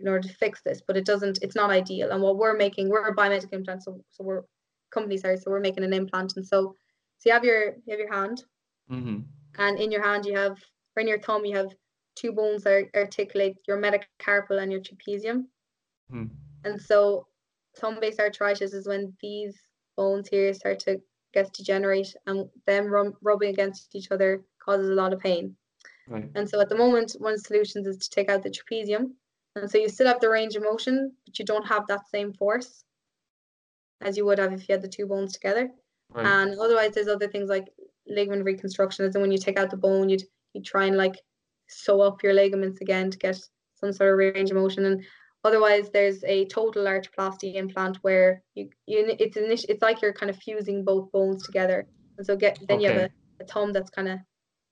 in order to fix this, but it doesn't. It's not ideal. And what we're making, we're a biomedical implant, so so we're company sorry, so we're making an implant, and so so you have your you have your hand, mm-hmm. and in your hand you have, or in your thumb you have two bones that articulate your metacarpal and your trapezium. Hmm. And so thumb-based arthritis is when these bones here start to get degenerate and them rubbing against each other causes a lot of pain. Right. And so at the moment, one of the solutions is to take out the trapezium. And so you still have the range of motion, but you don't have that same force as you would have if you had the two bones together. Right. And otherwise, there's other things like ligament reconstruction. As in when you take out the bone, you'd you try and like sew up your ligaments again to get some sort of range of motion. And otherwise, there's a total arthroplasty implant where you, you it's it's like you're kind of fusing both bones together. And so get then okay. you have a, a thumb that's kind of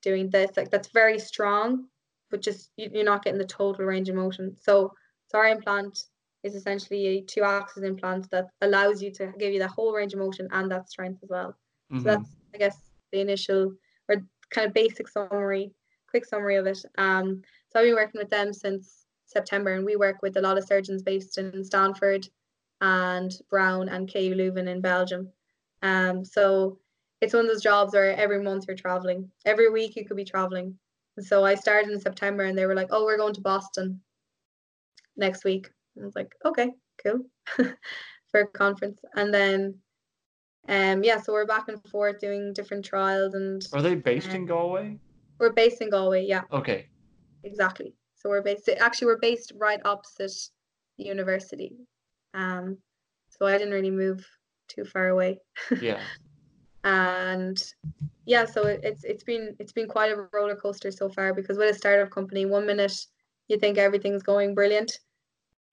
doing this like that's very strong, but just you, you're not getting the total range of motion. So, so our implant is essentially a two axis implant that allows you to give you the whole range of motion and that strength as well. Mm-hmm. So that's I guess the initial or kind of basic summary quick summary of it. Um, so I've been working with them since September, and we work with a lot of surgeons based in Stanford and Brown and KU Leuven in Belgium. Um, so it's one of those jobs where every month you're traveling, every week you could be traveling. So I started in September, and they were like, "Oh, we're going to Boston next week." And I was like, "Okay." cool <laughs> for a conference. And then um yeah, so we're back and forth doing different trials and Are they based Uh, in Galway? we're based in Galway, yeah, Okay. exactly. So we're based actually we're based right opposite the university. Um so I didn't really move too far away. <laughs> Yeah. And yeah so it, it's it's been it's been quite a roller coaster so far because with a startup company one minute you think everything's going brilliant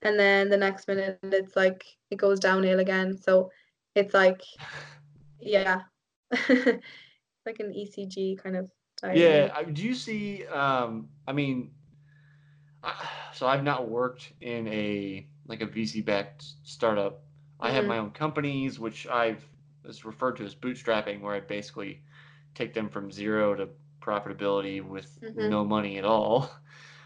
and then the next minute it's like it goes downhill again so it's like yeah <laughs> like an ecg kind of diagram. Yeah. Do you see? Um, I mean, I- so I've not worked in a like a VC-backed startup. I have Mhm. my own companies, which I've is referred to as bootstrapping, where I basically take them from zero to profitability with Mhm. no money at all.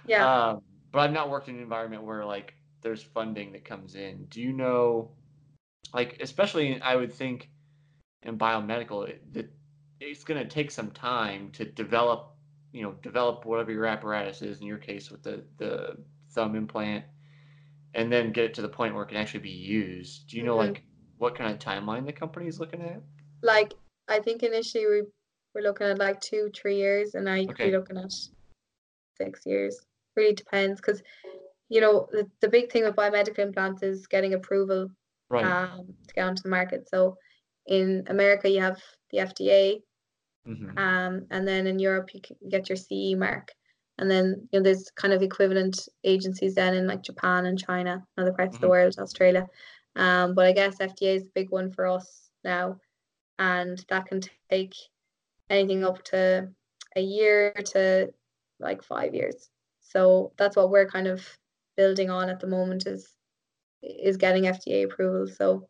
yeah Um, but I've not worked in an environment where like there's funding that comes in. Do you know, like especially I would think in biomedical it, that it's going to take some time to develop, you know, develop whatever your apparatus is. In your case, with the the thumb implant, and then get it to the point where it can actually be used. Do you know Mhm. like what kind of timeline the company is looking at? like i think initially we were looking at like two three years and now you could Okay. be looking at six years really depends because you know the, the big thing with biomedical implants is getting approval Right. um, to get onto the market so in america you have the fda hmm um, and then in europe you can get your ce mark and then you know there's kind of equivalent agencies then in like japan and china and other parts of the Mhm. world australia um, but i guess fda is the big one for us now and that can take anything up to a year to like five years. So that's what we're kind of building on at the moment is is getting fda approval. So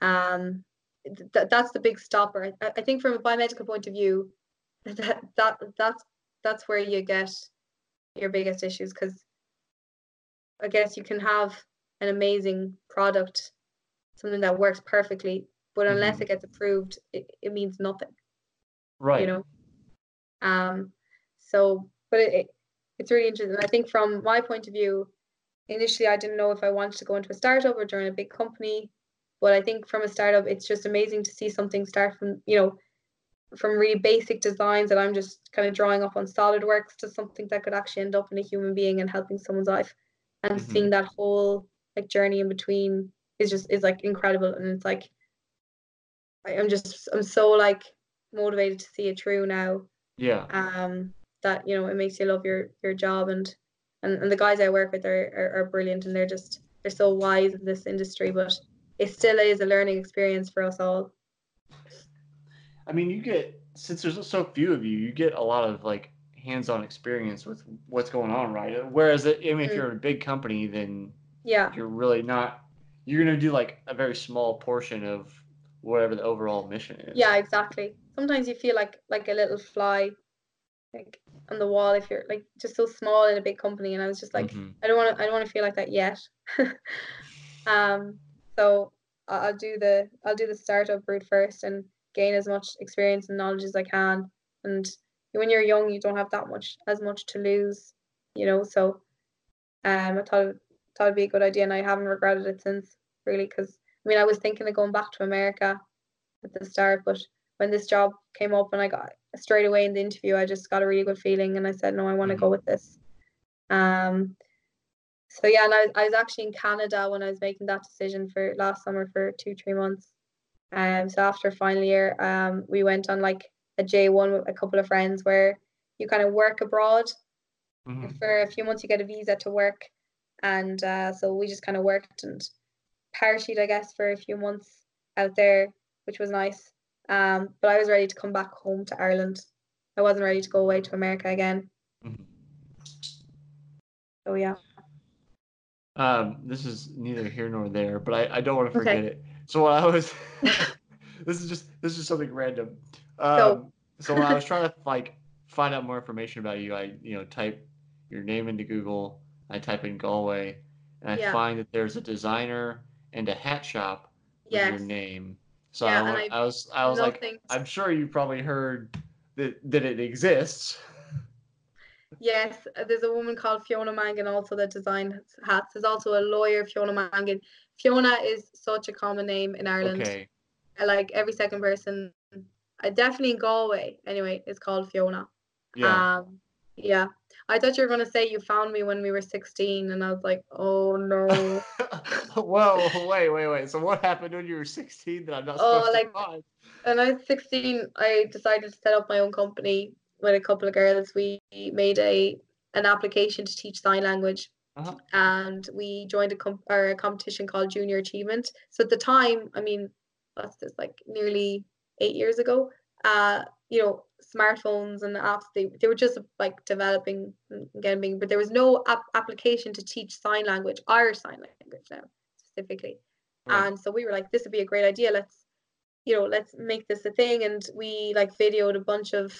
um th- that's the big stopper. I, I think from a biomedical point of view <laughs> that, that that's that's where you get your biggest issues because i guess you can have an amazing product something that works perfectly but unless Mhm. it gets approved it, it means nothing Right. you know um so but it, it it's really interesting i think from my point of view initially i didn't know if i wanted to go into a startup or join a big company but i think from a startup it's just amazing to see something start from you know from really basic designs that i'm just kind of drawing up on solidworks to something that could actually end up in a human being and helping someone's life and Mhm. seeing that whole like journey in between is just is like incredible and it's like I, i'm just i'm so like motivated to see it through now Yeah. um that you know it makes you love your your job and and, and the guys I work with are, are, are brilliant and they're just they're so wise in this industry but it still is a learning experience for us all I mean, you get since there's so few of you, you get a lot of like hands-on experience with what's going on, right? Whereas, I mean, if Mm. you're in a big company, then yeah you're really not. You're gonna do like a very small portion of whatever the overall mission is. yeah exactly sometimes you feel like like a little fly like on the wall if you're like just so small in a big company and I was just like Mhm. I don't want to I don't want to feel like that yet <laughs> um so I'll do the I'll do the startup route first and gain as much experience and knowledge as I can and when you're young you don't have that much as much to lose you know so um I thought thought it'd be a good idea and I haven't regretted it since really because I mean I was thinking of going back to America at the start but when this job came up and I got straight away in the interview I just got a really good feeling and I said no I want to go Mhm. with this um so yeah and I, I was actually in Canada when I was making that decision for last summer for two three months um so after final year um we went on like a J1 with a couple of friends where you kind of work abroad Mhm. for a few months you get a visa to work and uh, so we just kind of worked and parachuted I guess for a few months out there which was nice um, but I was ready to come back home to Ireland I wasn't ready to go away to America again Mhm. so yeah Um, this is neither here nor there, but I, I don't want to Okay. forget it. So when I was, <laughs> this is just this is something random. Um, Go. so when I was trying to like find out more information about you, I you know type your name into Google. I type in Galway, and I Yeah. find that there's a designer and a hat shop with your name. So Yeah, I, I I was I was like, nothing I'm sure you probably heard that that it exists. Yes, uh, there's a woman called Fiona Mangan also that designs hats. There's also a lawyer, Fiona Mangan. Fiona is such a common name in Ireland. Okay. Like every second person, uh, definitely in Galway anyway, is called Fiona. Yeah. Um, yeah. I thought you were gonna say you found me when we were 16, and I was like, oh no. <laughs> Whoa, wait, wait, wait. So what happened when you were 16 that I'm not Oh, supposed like- to find? when I was 16, I decided to set up my own company with a couple of girls. We made a an application to teach sign language, Uh-huh. and we joined a, com- or a competition called Junior Achievement. So at the time, I mean, that's just like nearly eight years ago. Uh, you know, smartphones and apps they, they were just like developing getting but there was no app- application to teach sign language, Irish sign language now specifically. Right. And so we were like, this would be a great idea. Let's, you know, let's make this a thing. And we like videoed a bunch of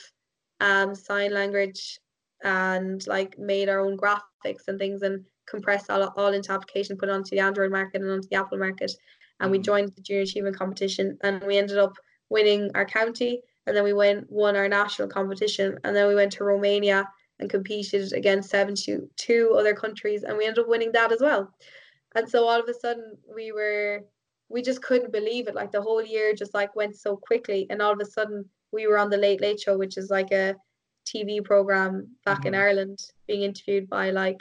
um sign language and like made our own graphics and things and compressed all, all into application, put it onto the Android market and onto the Apple market. And we Mhm. joined the junior achievement competition and we ended up winning our county and then we went won our national competition and then we went to Romania and competed against 72 other countries and we ended up winning that as well. And so all of a sudden we were we just couldn't believe it. Like the whole year just like went so quickly and all of a sudden we were on the Late Late Show, which is like a TV program back in Mhm. Ireland, being interviewed by like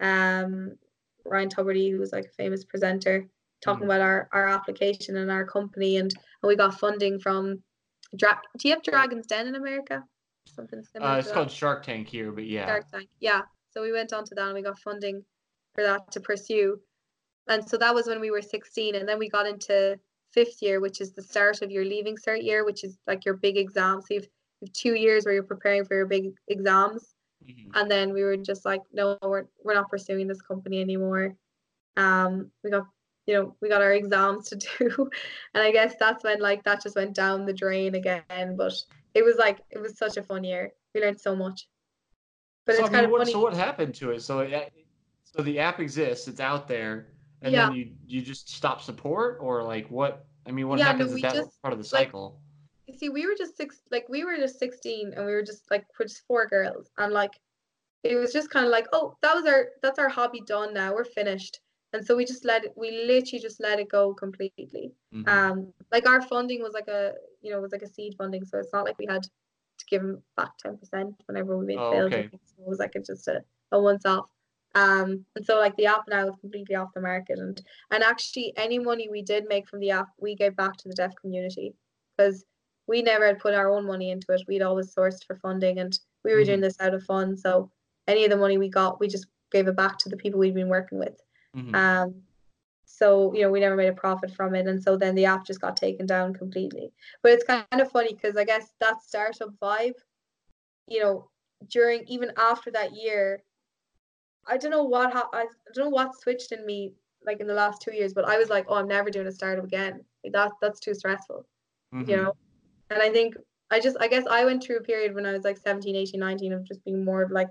um Ryan Tubridy, who was like a famous presenter, talking Mhm. about our, our application and our company and, and we got funding from Dra- do you have Dragon's Den in America? Something similar. Uh, it's that? called Shark Tank here, but yeah. Shark Tank. Yeah. So we went on to that and we got funding for that to pursue. And so that was when we were 16. And then we got into fifth year, which is the start of your leaving cert year, which is like your big exams. So you've, you've two years where you're preparing for your big exams. Mhm. And then we were just like, no, we're, we're not pursuing this company anymore. Um, we got, you know, we got our exams to <laughs> do. And I guess that's when like that just went down the drain again. But it was like, it was such a fun year. We learned so much. But so, it's I kind of what, funny. so what happened to it? So, it, so the app exists, it's out there, and Yeah. then you you just stop support, or like what? I mean, what Yeah, happens we is that just, part of the like, cycle? You see, we were just six, like we were just 16 and we were just like, we're just four girls. And like, it was just kind of like, oh, that was our, that's our hobby done now. We're finished. And so we just let it, we literally just let it go completely. Mhm. Um, like our funding was like a, you know, it was like a seed funding. So it's not like we had to give them back 10% whenever we made Oh, sales. okay. So it was like a, just a, a once off. Um, and so like the app now is completely off the market and and actually any money we did make from the app we gave back to the deaf community because we never had put our own money into it. We'd always sourced for funding and we were doing this out of fun. So any of the money we got, we just gave it back to the people we'd been working with. Mhm. Um, so you know, we never made a profit from it, and so then the app just got taken down completely. But it's kind of funny because I guess that startup vibe, you know, during even after that year, I don't know what ha- I don't know what switched in me like in the last two years, but I was like, oh, I'm never doing a startup again. Like that that's too stressful you Mhm. know and i think i just i guess i went through a period when i was like 17 18 19 of just being more of like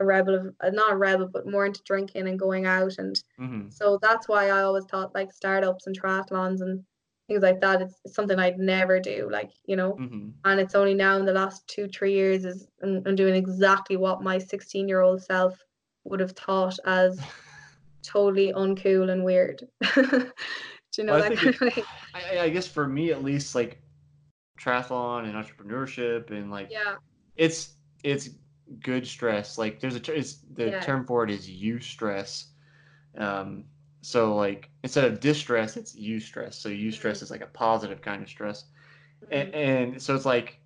a rebel of uh, not a rebel but more into drinking and going out. And Mhm. so that's why i always thought like startups and triathlons and things like that it's, it's something i'd never do like you know? Mhm. and it's only now in the last two three years is i'm, I'm doing exactly what my 16 year old self would have thought as <laughs> totally uncool and weird. <laughs> Do you know Well, that kind it- of I- I guess for me at least, like triathlon and entrepreneurship and like yeah. it's it's good stress. Like there's a ter- it's the Yeah. term for it is eustress. Um, so like instead of distress, it's eustress. So eustress is like a positive kind of stress, Mhm. and, and so it's like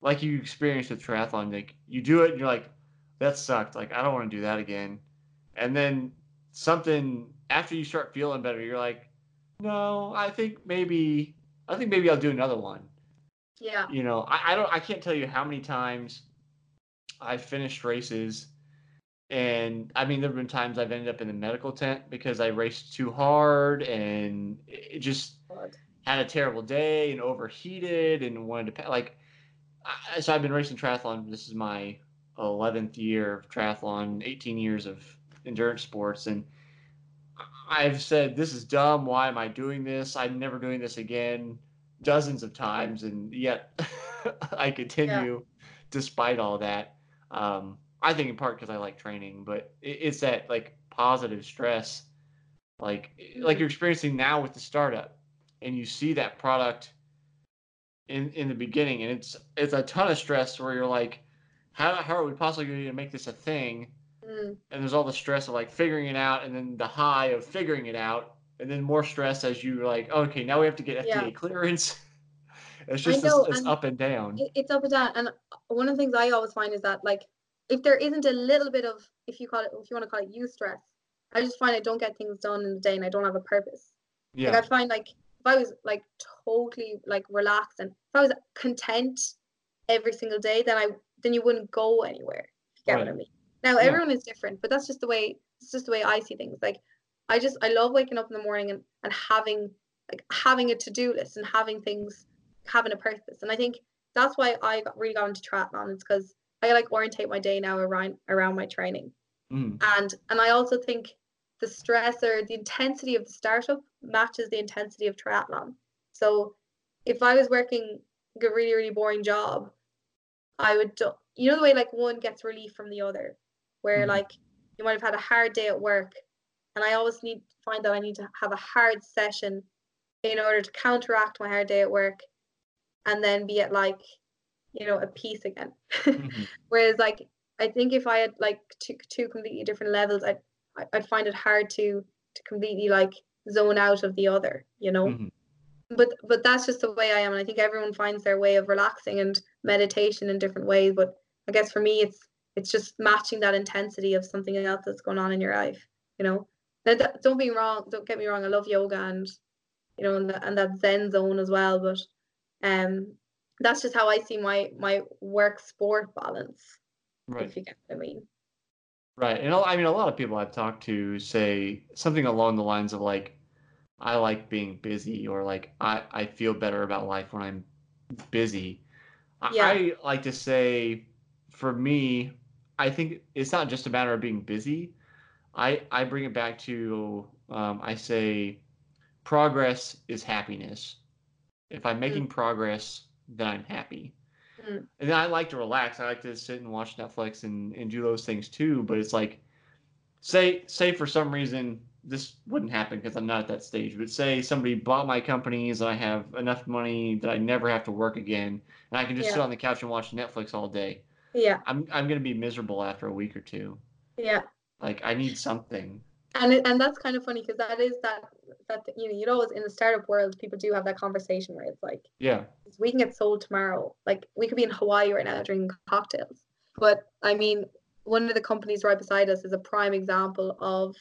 like you experienced with triathlon. Like you do it, and you're like, that sucked. Like I don't want to do that again. And then something after you start feeling better, you're like, no, I think maybe I think maybe I'll do another one yeah you know, I, I don't I can't tell you how many times I've finished races and I mean there have been times I've ended up in the medical tent because I raced too hard and it just God. had a terrible day and overheated and wanted to like I, so I've been racing triathlon this is my 11th year of triathlon 18 years of endurance sports and I've said this is dumb. Why am I doing this? I'm never doing this again. Dozens of times and yet <laughs> I continue despite all that um I think in part because I like training, but it, it's that like positive stress, like like you're experiencing now with the startup, and you see that product in in the beginning, and it's it's a ton of stress where you're like, how how are we possibly going to make this a thing? Mm, And there's all the stress of like figuring it out, and then the high of figuring it out, and then more stress as you like, okay, now we have to get FDA Yeah. clearance. <laughs> It's just know, this and up and down. it's up and down. And one of the things I always find is that like if there isn't a little bit of if you call it if you want to call it eustress, I just find I don't get things done in the day and I don't have a purpose. Yeah. Like I find like if I was like totally like relaxed and if I was content every single day, then I then you wouldn't go anywhere. You get what I mean? Now Yeah. everyone is different, but that's just the way it's just the way I see things. Like I just I love waking up in the morning and, and having like having a to-do list and having things having a purpose. And I think that's why I got really got into triathlon. It's because I like orientate my day now around around my training Mm, and and I also think the stress or the intensity of the startup matches the intensity of triathlon. So if I was working a really really boring job, I would do, you know the way like one gets relief from the other, where Mhm. like you might have had a hard day at work, and I always need find that I need to have a hard session in order to counteract my hard day at work, and then be at like you know at peace again. mhm. <laughs> Whereas like I think if I had like two two completely different levels, I'd I- I'd find it hard to to completely like zone out of the other, you know. Mhm. But but that's just the way I am, and I think everyone finds their way of relaxing and meditation in different ways. But I guess for me, it's it's just matching that intensity of something else that's going on in your life, you know. Now, that- don't be wrong. Don't get me wrong. I love yoga and you know and, that and that Zen zone as well. But um, that's just how I see my my work sport balance Right. if you get what I mean. Right. And I mean, a lot of people I've talked to say something along the lines of like, I like being busy or like, I, I feel better about life when I'm busy. I, Yeah. I like to say, for me, I think it's not just a matter of being busy. I, I bring it back to, um, I say, progress is happiness. If I'm making progress, then I'm happy. Mm. And then I like to relax. I like to sit and watch Netflix and, and do those things too. But it's like, say say for some reason this wouldn't happen because I'm not at that stage. But say somebody bought my companies and I have enough money that I never have to work again, and I can just sit on the couch and watch Netflix all day. Yeah, I'm I'm gonna be miserable after a week or two. yeah, Like I need something. And it, and that's kind of funny because that is that that you know you know in the startup world people do have that conversation where it's like Yeah. we can get sold tomorrow. Like we could be in Hawaii right now drinking cocktails. But I mean, one of the companies right beside us is a prime example of.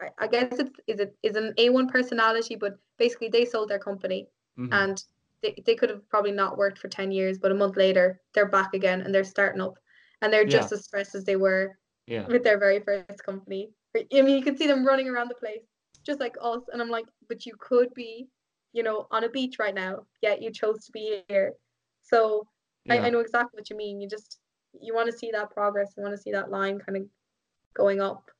I- I guess it's is it is an A1 personality, but basically they sold their company Mhm. and they, they could have probably not worked for 10 years, but a month later they're back again and they're starting up and they're just as stressed as they were yeah. with their very first company. I mean, you can see them running around the place just like us. And I'm like, but you could be, you know, on a beach right now, yet you chose to be here. So I, yeah. I know exactly what you mean. You just, you want to see that progress. You want to see that line kind of going up.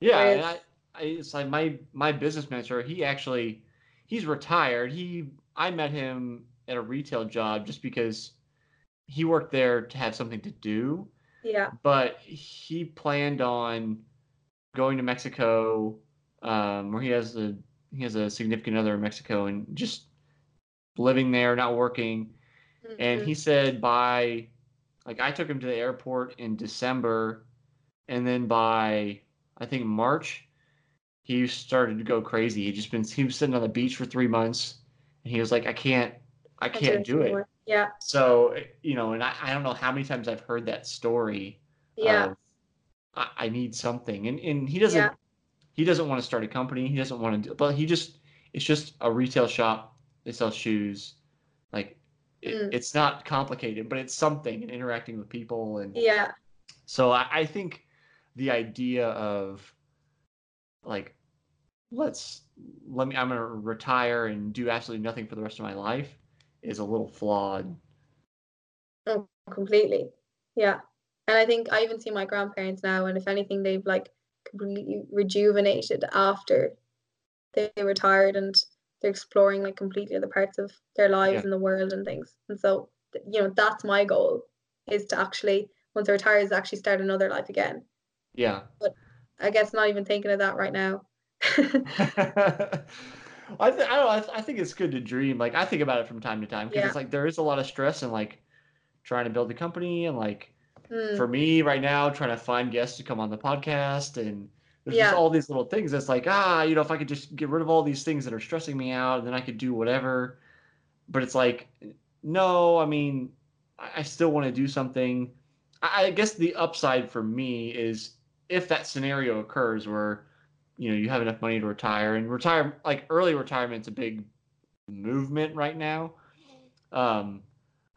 Yeah, and I, I, it's like my my business mentor. He actually, he's retired. He I met him at a retail job just because he worked there to have something to do, Yeah. but he planned on going to Mexico, um, where he has a he has a significant other in Mexico, and just living there, not working. And Mhm. he said by, like, I took him to the airport in December, and then by, I think March, he started to go crazy. He just been, he was sitting on the beach for three months, and he was like, I can't, I Can't do it. anymore. Yeah. So, you know, and I, I don't know how many times I've heard that story. Yeah. of, I, I need something, and and he doesn't, Yeah. he doesn't want to start a company. He doesn't want to do, but he just, it's just a retail shop. They sell shoes, like. It, Mm. It's not complicated, but it's something and interacting with people and Yeah. so I, I think the idea of like let's let me I'm gonna retire and do absolutely nothing for the rest of my life is a little flawed. Oh, completely. Yeah. And I think I even see my grandparents now, and if anything, they've like completely rejuvenated after they retired and they're exploring like completely other parts of their lives Yeah. in the world and things. And so, you know, that's my goal is to actually, once I retire is actually start another life again. Yeah. But I guess not even thinking of that right now. <laughs> I, th- I don't know. I, th- I think it's good to dream. Like I think about it from time to time because Yeah. it's like there is a lot of stress and like trying to build a company and like Hmm, for me right now trying to find guests to come on the podcast and there's just all these little things that's like ah you know if i could just get rid of all these things that are stressing me out and then i could do whatever. But it's like no i mean i, still want to do something. I, I guess the upside for me is if that scenario occurs where you know you have enough money to retire and retire like early retirement's a big movement right now um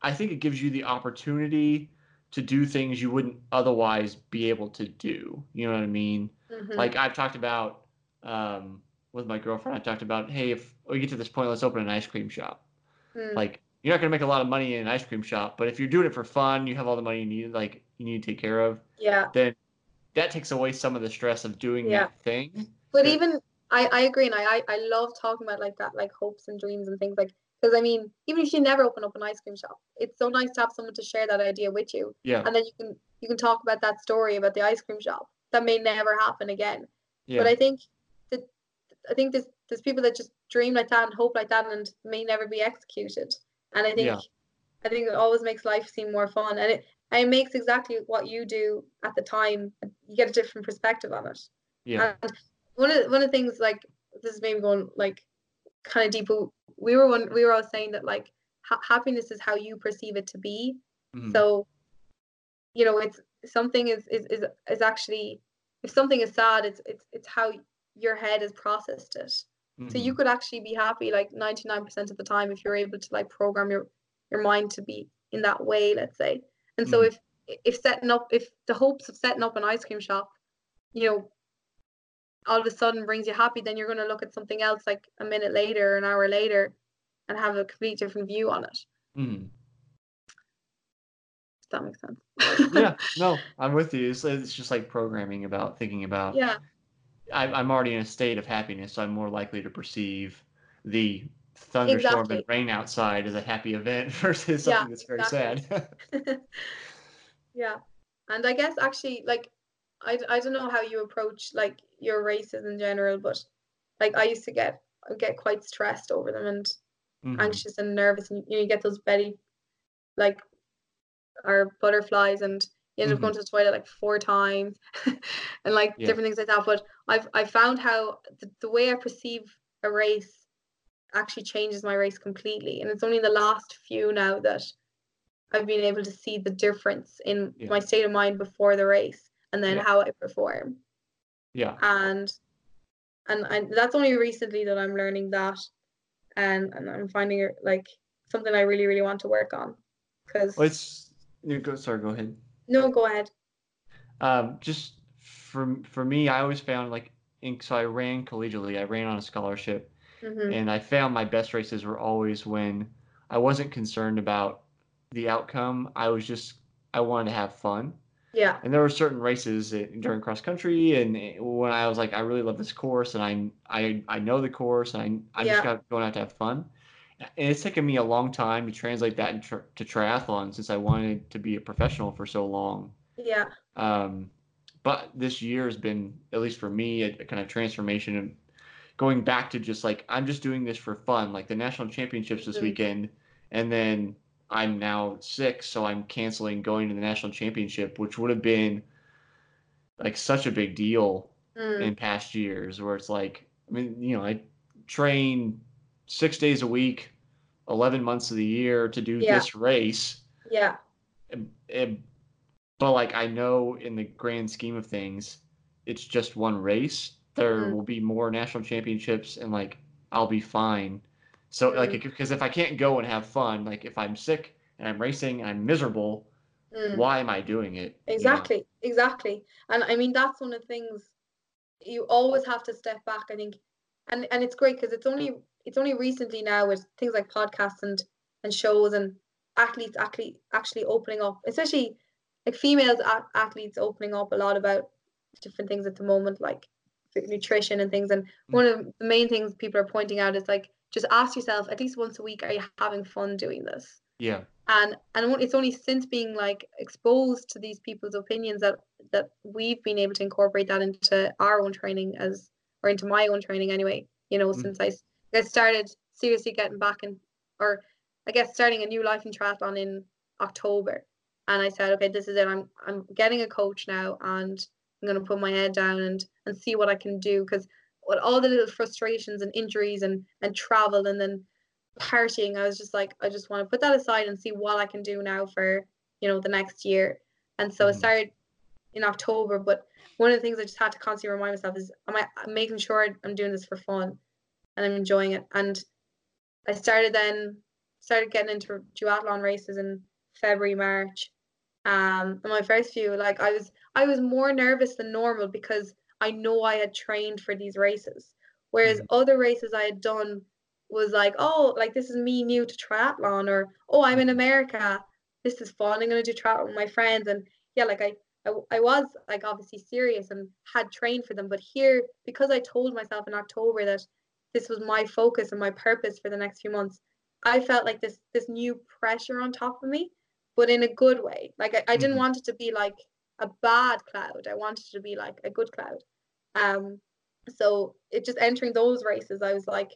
i think it gives you the opportunity to do things you wouldn't otherwise be able to do. You know what I mean? mhm. Like I've talked about um, with my girlfriend. I talked about, hey, if we get to this point, let's open an ice cream shop. Hmm, Like you're not gonna make a lot of money in an ice cream shop, but if you're doing it for fun, you have all the money you need, like you need to take care of. yeah. Then that takes away some of the stress of doing Yeah. that thing. But even I, I agree, and I I love talking about like that, like hopes and dreams and things like. Because I mean, even if you never open up an ice cream shop, it's so nice to have someone to share that idea with you, Yeah, and then you can you can talk about that story about the ice cream shop that may never happen again. yeah, But I think that I think there's there's people that just dream like that and hope like that and may never be executed. And I think Yeah. I think it always makes life seem more fun, and it and it makes exactly what you do at the time. You get a different perspective on it. yeah, And one of one of the things like this is maybe going like kind of deep. But we were one we were all saying that like ha- happiness is how you perceive it to be. mhm, So, you know, it's something is is is is actually if something is sad, it's it's it's how your head has processed it. So you mhm, could actually be happy like 99% of the time if you're able to like program your your mind to be in that way, let's say. And so Mhm. if if setting up if the hopes of setting up an ice cream shop, you know, all of a sudden brings you happy, then you're going to look at something else like a minute later, an hour later, and have a complete different view on it. Hmm. If that makes sense. yeah. <laughs> No, I'm with you. It's, it's just like programming about thinking about. yeah. I, I'm already in a state of happiness, so I'm more likely to perceive the thunderstorm and rain outside as a happy event <laughs> versus Yeah, something that's very exactly. sad. <laughs> yeah. And I guess actually like I, I don't know how you approach like your races in general, but like I used to get get quite stressed over them and Mhm. anxious and nervous and you, know, you get those belly like or butterflies and you end up Mhm. going to the toilet like four times <laughs> and like Yeah. different things like that. But I've I found how the, the way I perceive a race actually changes my race completely. And it's only in the last few now that I've been able to see the difference in Yeah. my state of mind before the race and then Yeah. how I perform. Yeah. And and and that's only recently that I'm learning that and and I'm finding it like something I really really want to work on because Well, it's you go. Sorry, go ahead. no go ahead Um, just for for me, I always found like in, so I ran collegiately. I ran on a scholarship, hmm and I found my best races were always when I wasn't concerned about the outcome. I was just I wanted to have fun. Yeah And there were certain races during cross country, and when I was like, I really love this course, and I I I know the course, and I I Yeah. just got going out to have fun. And it's taken me a long time to translate that into to triathlon since I wanted to be a professional for so long. yeah Um, but this year has been, at least for me, a, a kind of transformation and going back to just like I'm just doing this for fun, like the national championships this Mhm. weekend, and then I'm now sick, so I'm canceling going to the national championship, which would have been like such a big deal Mm. in past years, where it's like, I mean, you know, I train six days a week, eleven months of the year to do Yeah. this race yeah it- it- but like I know in the grand scheme of things, it's just one race. There Mhm. will be more national championships, and like I'll be fine. So like Mm. because if I can't go and have fun, like if I'm sick and I'm racing and I'm miserable, Mm. why am I doing it? you know? Exactly, exactly. And I mean that's one of the things you always have to step back, I think. And and it's great because it's only it's only recently now with things like podcasts and and shows and athletes actually actually opening up, especially like females athletes opening up a lot about different things at the moment, like nutrition and things. And one of the main things people are pointing out is like just ask yourself at least once a week, are you having fun doing this? Yeah. and and it's only since being like exposed to these people's opinions that that we've been able to incorporate that into our own training as or into my own training anyway you know mm. since I, I started seriously getting back in or i guess starting a new life in triathlon in october and i said okay this is it i'm i'm getting a coach now and i'm going to put my head down and and see what i can do because with all the little frustrations and injuries and and travel and then partying i was just like i just want to put that aside and see what i can do now for you know the next year. And so mm-hmm. i started in october but one of the things i just had to constantly remind myself is am i making sure i'm doing this for fun and i'm enjoying it. And i started then started getting into duathlon races in february march. Um and my first few like i was i was more nervous than normal because i know i had trained for these races whereas mm-hmm. other races i had done was like, oh, like this is me new to triathlon, or oh, I'm in America. This is fun. I'm gonna do triathlon with my friends, and yeah, like I, I, I was like obviously serious and had trained for them, but here because I told myself in October that this was my focus and my purpose for the next few months, I felt like this this new pressure on top of me, but in a good way. Like I, I didn't mm-hmm. want it to be like a bad cloud. I wanted to be like a good cloud. Um, so it just entering those races, I was like,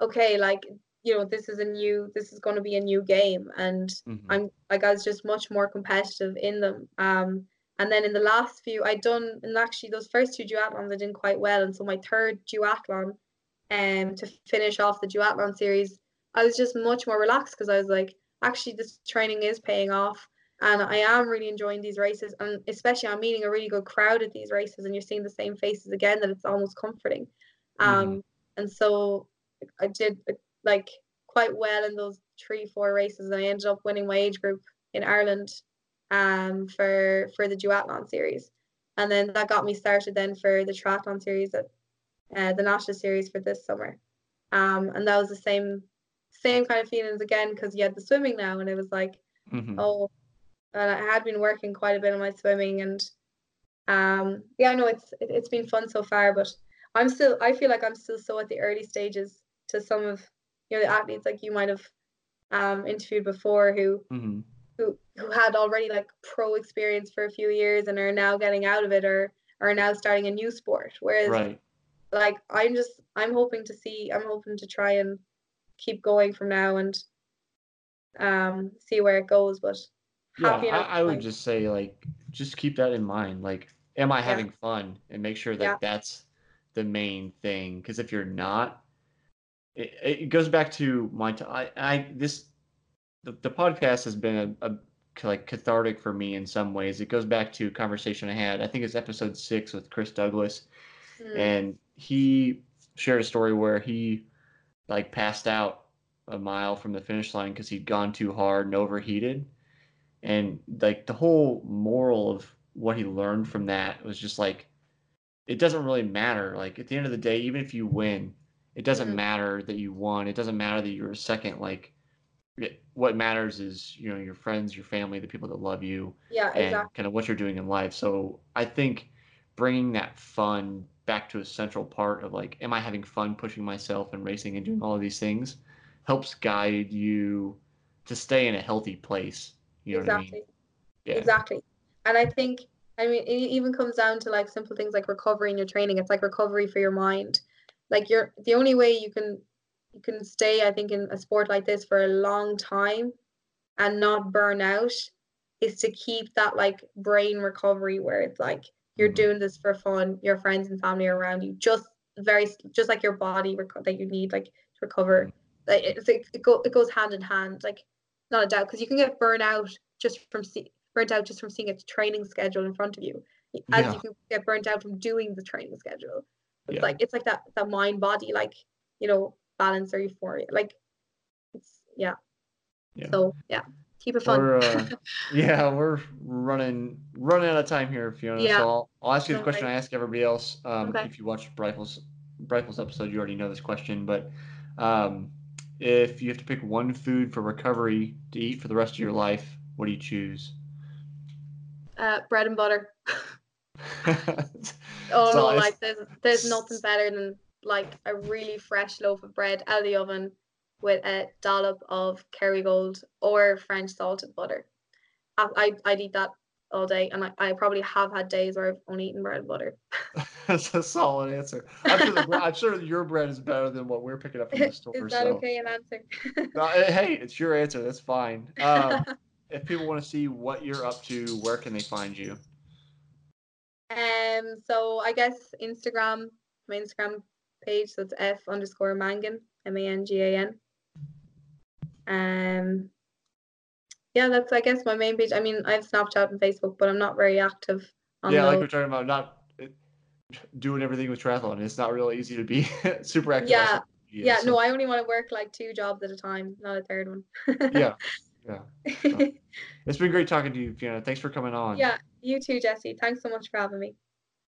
okay, like you know, this is a new, this is going to be a new game, and mm-hmm. I'm like I was just much more competitive in them. Um, and then in the last few, I done, and actually those first two duathlons I did quite well, and so my third duathlon, um, to finish off the duathlon series, I was just much more relaxed because I was like, actually, this training is paying off and I am really enjoying these races, and especially I'm meeting a really good crowd at these races, and you're seeing the same faces again. That it's almost comforting, mm-hmm. um, and so I did like quite well in those three four races and I ended up winning my age group in Ireland um for for the duathlon series and then that got me started then for the triathlon series at uh, the national series for this summer um and that was the same same kind of feelings again because you had the swimming now and it was like mm-hmm. oh and I had been working quite a bit on my swimming and um yeah I know it's it, it's been fun so far but I'm still I feel like I'm still so at the early stages to some of you know the athletes like you might have um, interviewed before who mm-hmm. who who had already like pro experience for a few years and are now getting out of it or are now starting a new sport whereas right. like i'm just i'm hoping to see i'm hoping to try and keep going from now and um see where it goes but yeah I, I, would just say like just keep that in mind like am i having fun and make sure that yeah. that's the main thing because if you're not it, it goes back to my t- I, I this the, the podcast has been a, a like cathartic for me in some ways. It goes back to a conversation I had. I think it's episode six with Chris Douglas, mm. and he shared a story where he like passed out a mile from the finish line because he'd gone too hard and overheated, and like the whole moral of what he learned from that was just like it doesn't really matter. Like at the end of the day, even if you win, it doesn't mm-hmm. matter that you won. It doesn't matter that you were second. Like, it, what matters is you know your friends, your family, the people that love you. Yeah, and exactly. Kind of what you're doing in life. So I think bringing that fun back to a central part of like, am I having fun pushing myself and racing and doing all of these things, helps guide you to stay in a healthy place. You know exactly. I mean? Yeah. Exactly. And I think I mean, it even comes down to like simple things like recovery in your training. It's like recovery for your mind like you're the only way you can you can stay i think in a sport like this for a long time and not burn out is to keep that like brain recovery where it's like you're mm-hmm. doing this for fun your friends and family are around you just very just like your body reco- that you need like to recover mm-hmm. like it's, it, it, go, it goes hand in hand like not a doubt because you can get burnt out just from see, burnt out just from seeing a training schedule in front of you as yeah. you can get burnt out from doing the training schedule it's yeah. like it's like that that mind body like you know balance or euphoria. Like it's yeah. yeah. So yeah. Keep it fun. We're, uh, <laughs> yeah, we're running running out of time here, Fiona. Yeah. So I'll, I'll ask you the okay. question I ask everybody else. Um, okay. If you watched Breifels Breifels episode, you already know this question, but um, if you have to pick one food for recovery to eat for the rest of your life, what do you choose? Uh, bread and butter. <laughs> oh so no, like there's there's nothing better than like a really fresh loaf of bread out of the oven with a dollop of Kerrygold or French salted butter. I, I, I'd eat that all day, and I, I probably have had days where I've only eaten bread and butter. <laughs> That's a solid answer. I'm sure, the, I'm sure your bread is better than what we're picking up from the <laughs> store. Is that so. okay an answer? No, eh, hey, it's your answer. That's fine. Um, <laughs> if people want to see what you're up to, where can they find you? Um, so I guess Instagram, my Instagram page, so it's F underscore Mangan, M A N G A N. Um, yeah, that's I guess my main page. I mean, I have Snapchat and Facebook, but I'm not very active on yeah, like we're talking about, not doing everything with triathlon. It's not really easy to be <laughs> super active. Yeah, media, yeah, so- no, I only want to work like two jobs at a time, not a third one. yeah, yeah. <laughs> It's been great talking to you, Fiona. Thanks for coming on. yeah, you too, Jesse. Thanks so much for having me.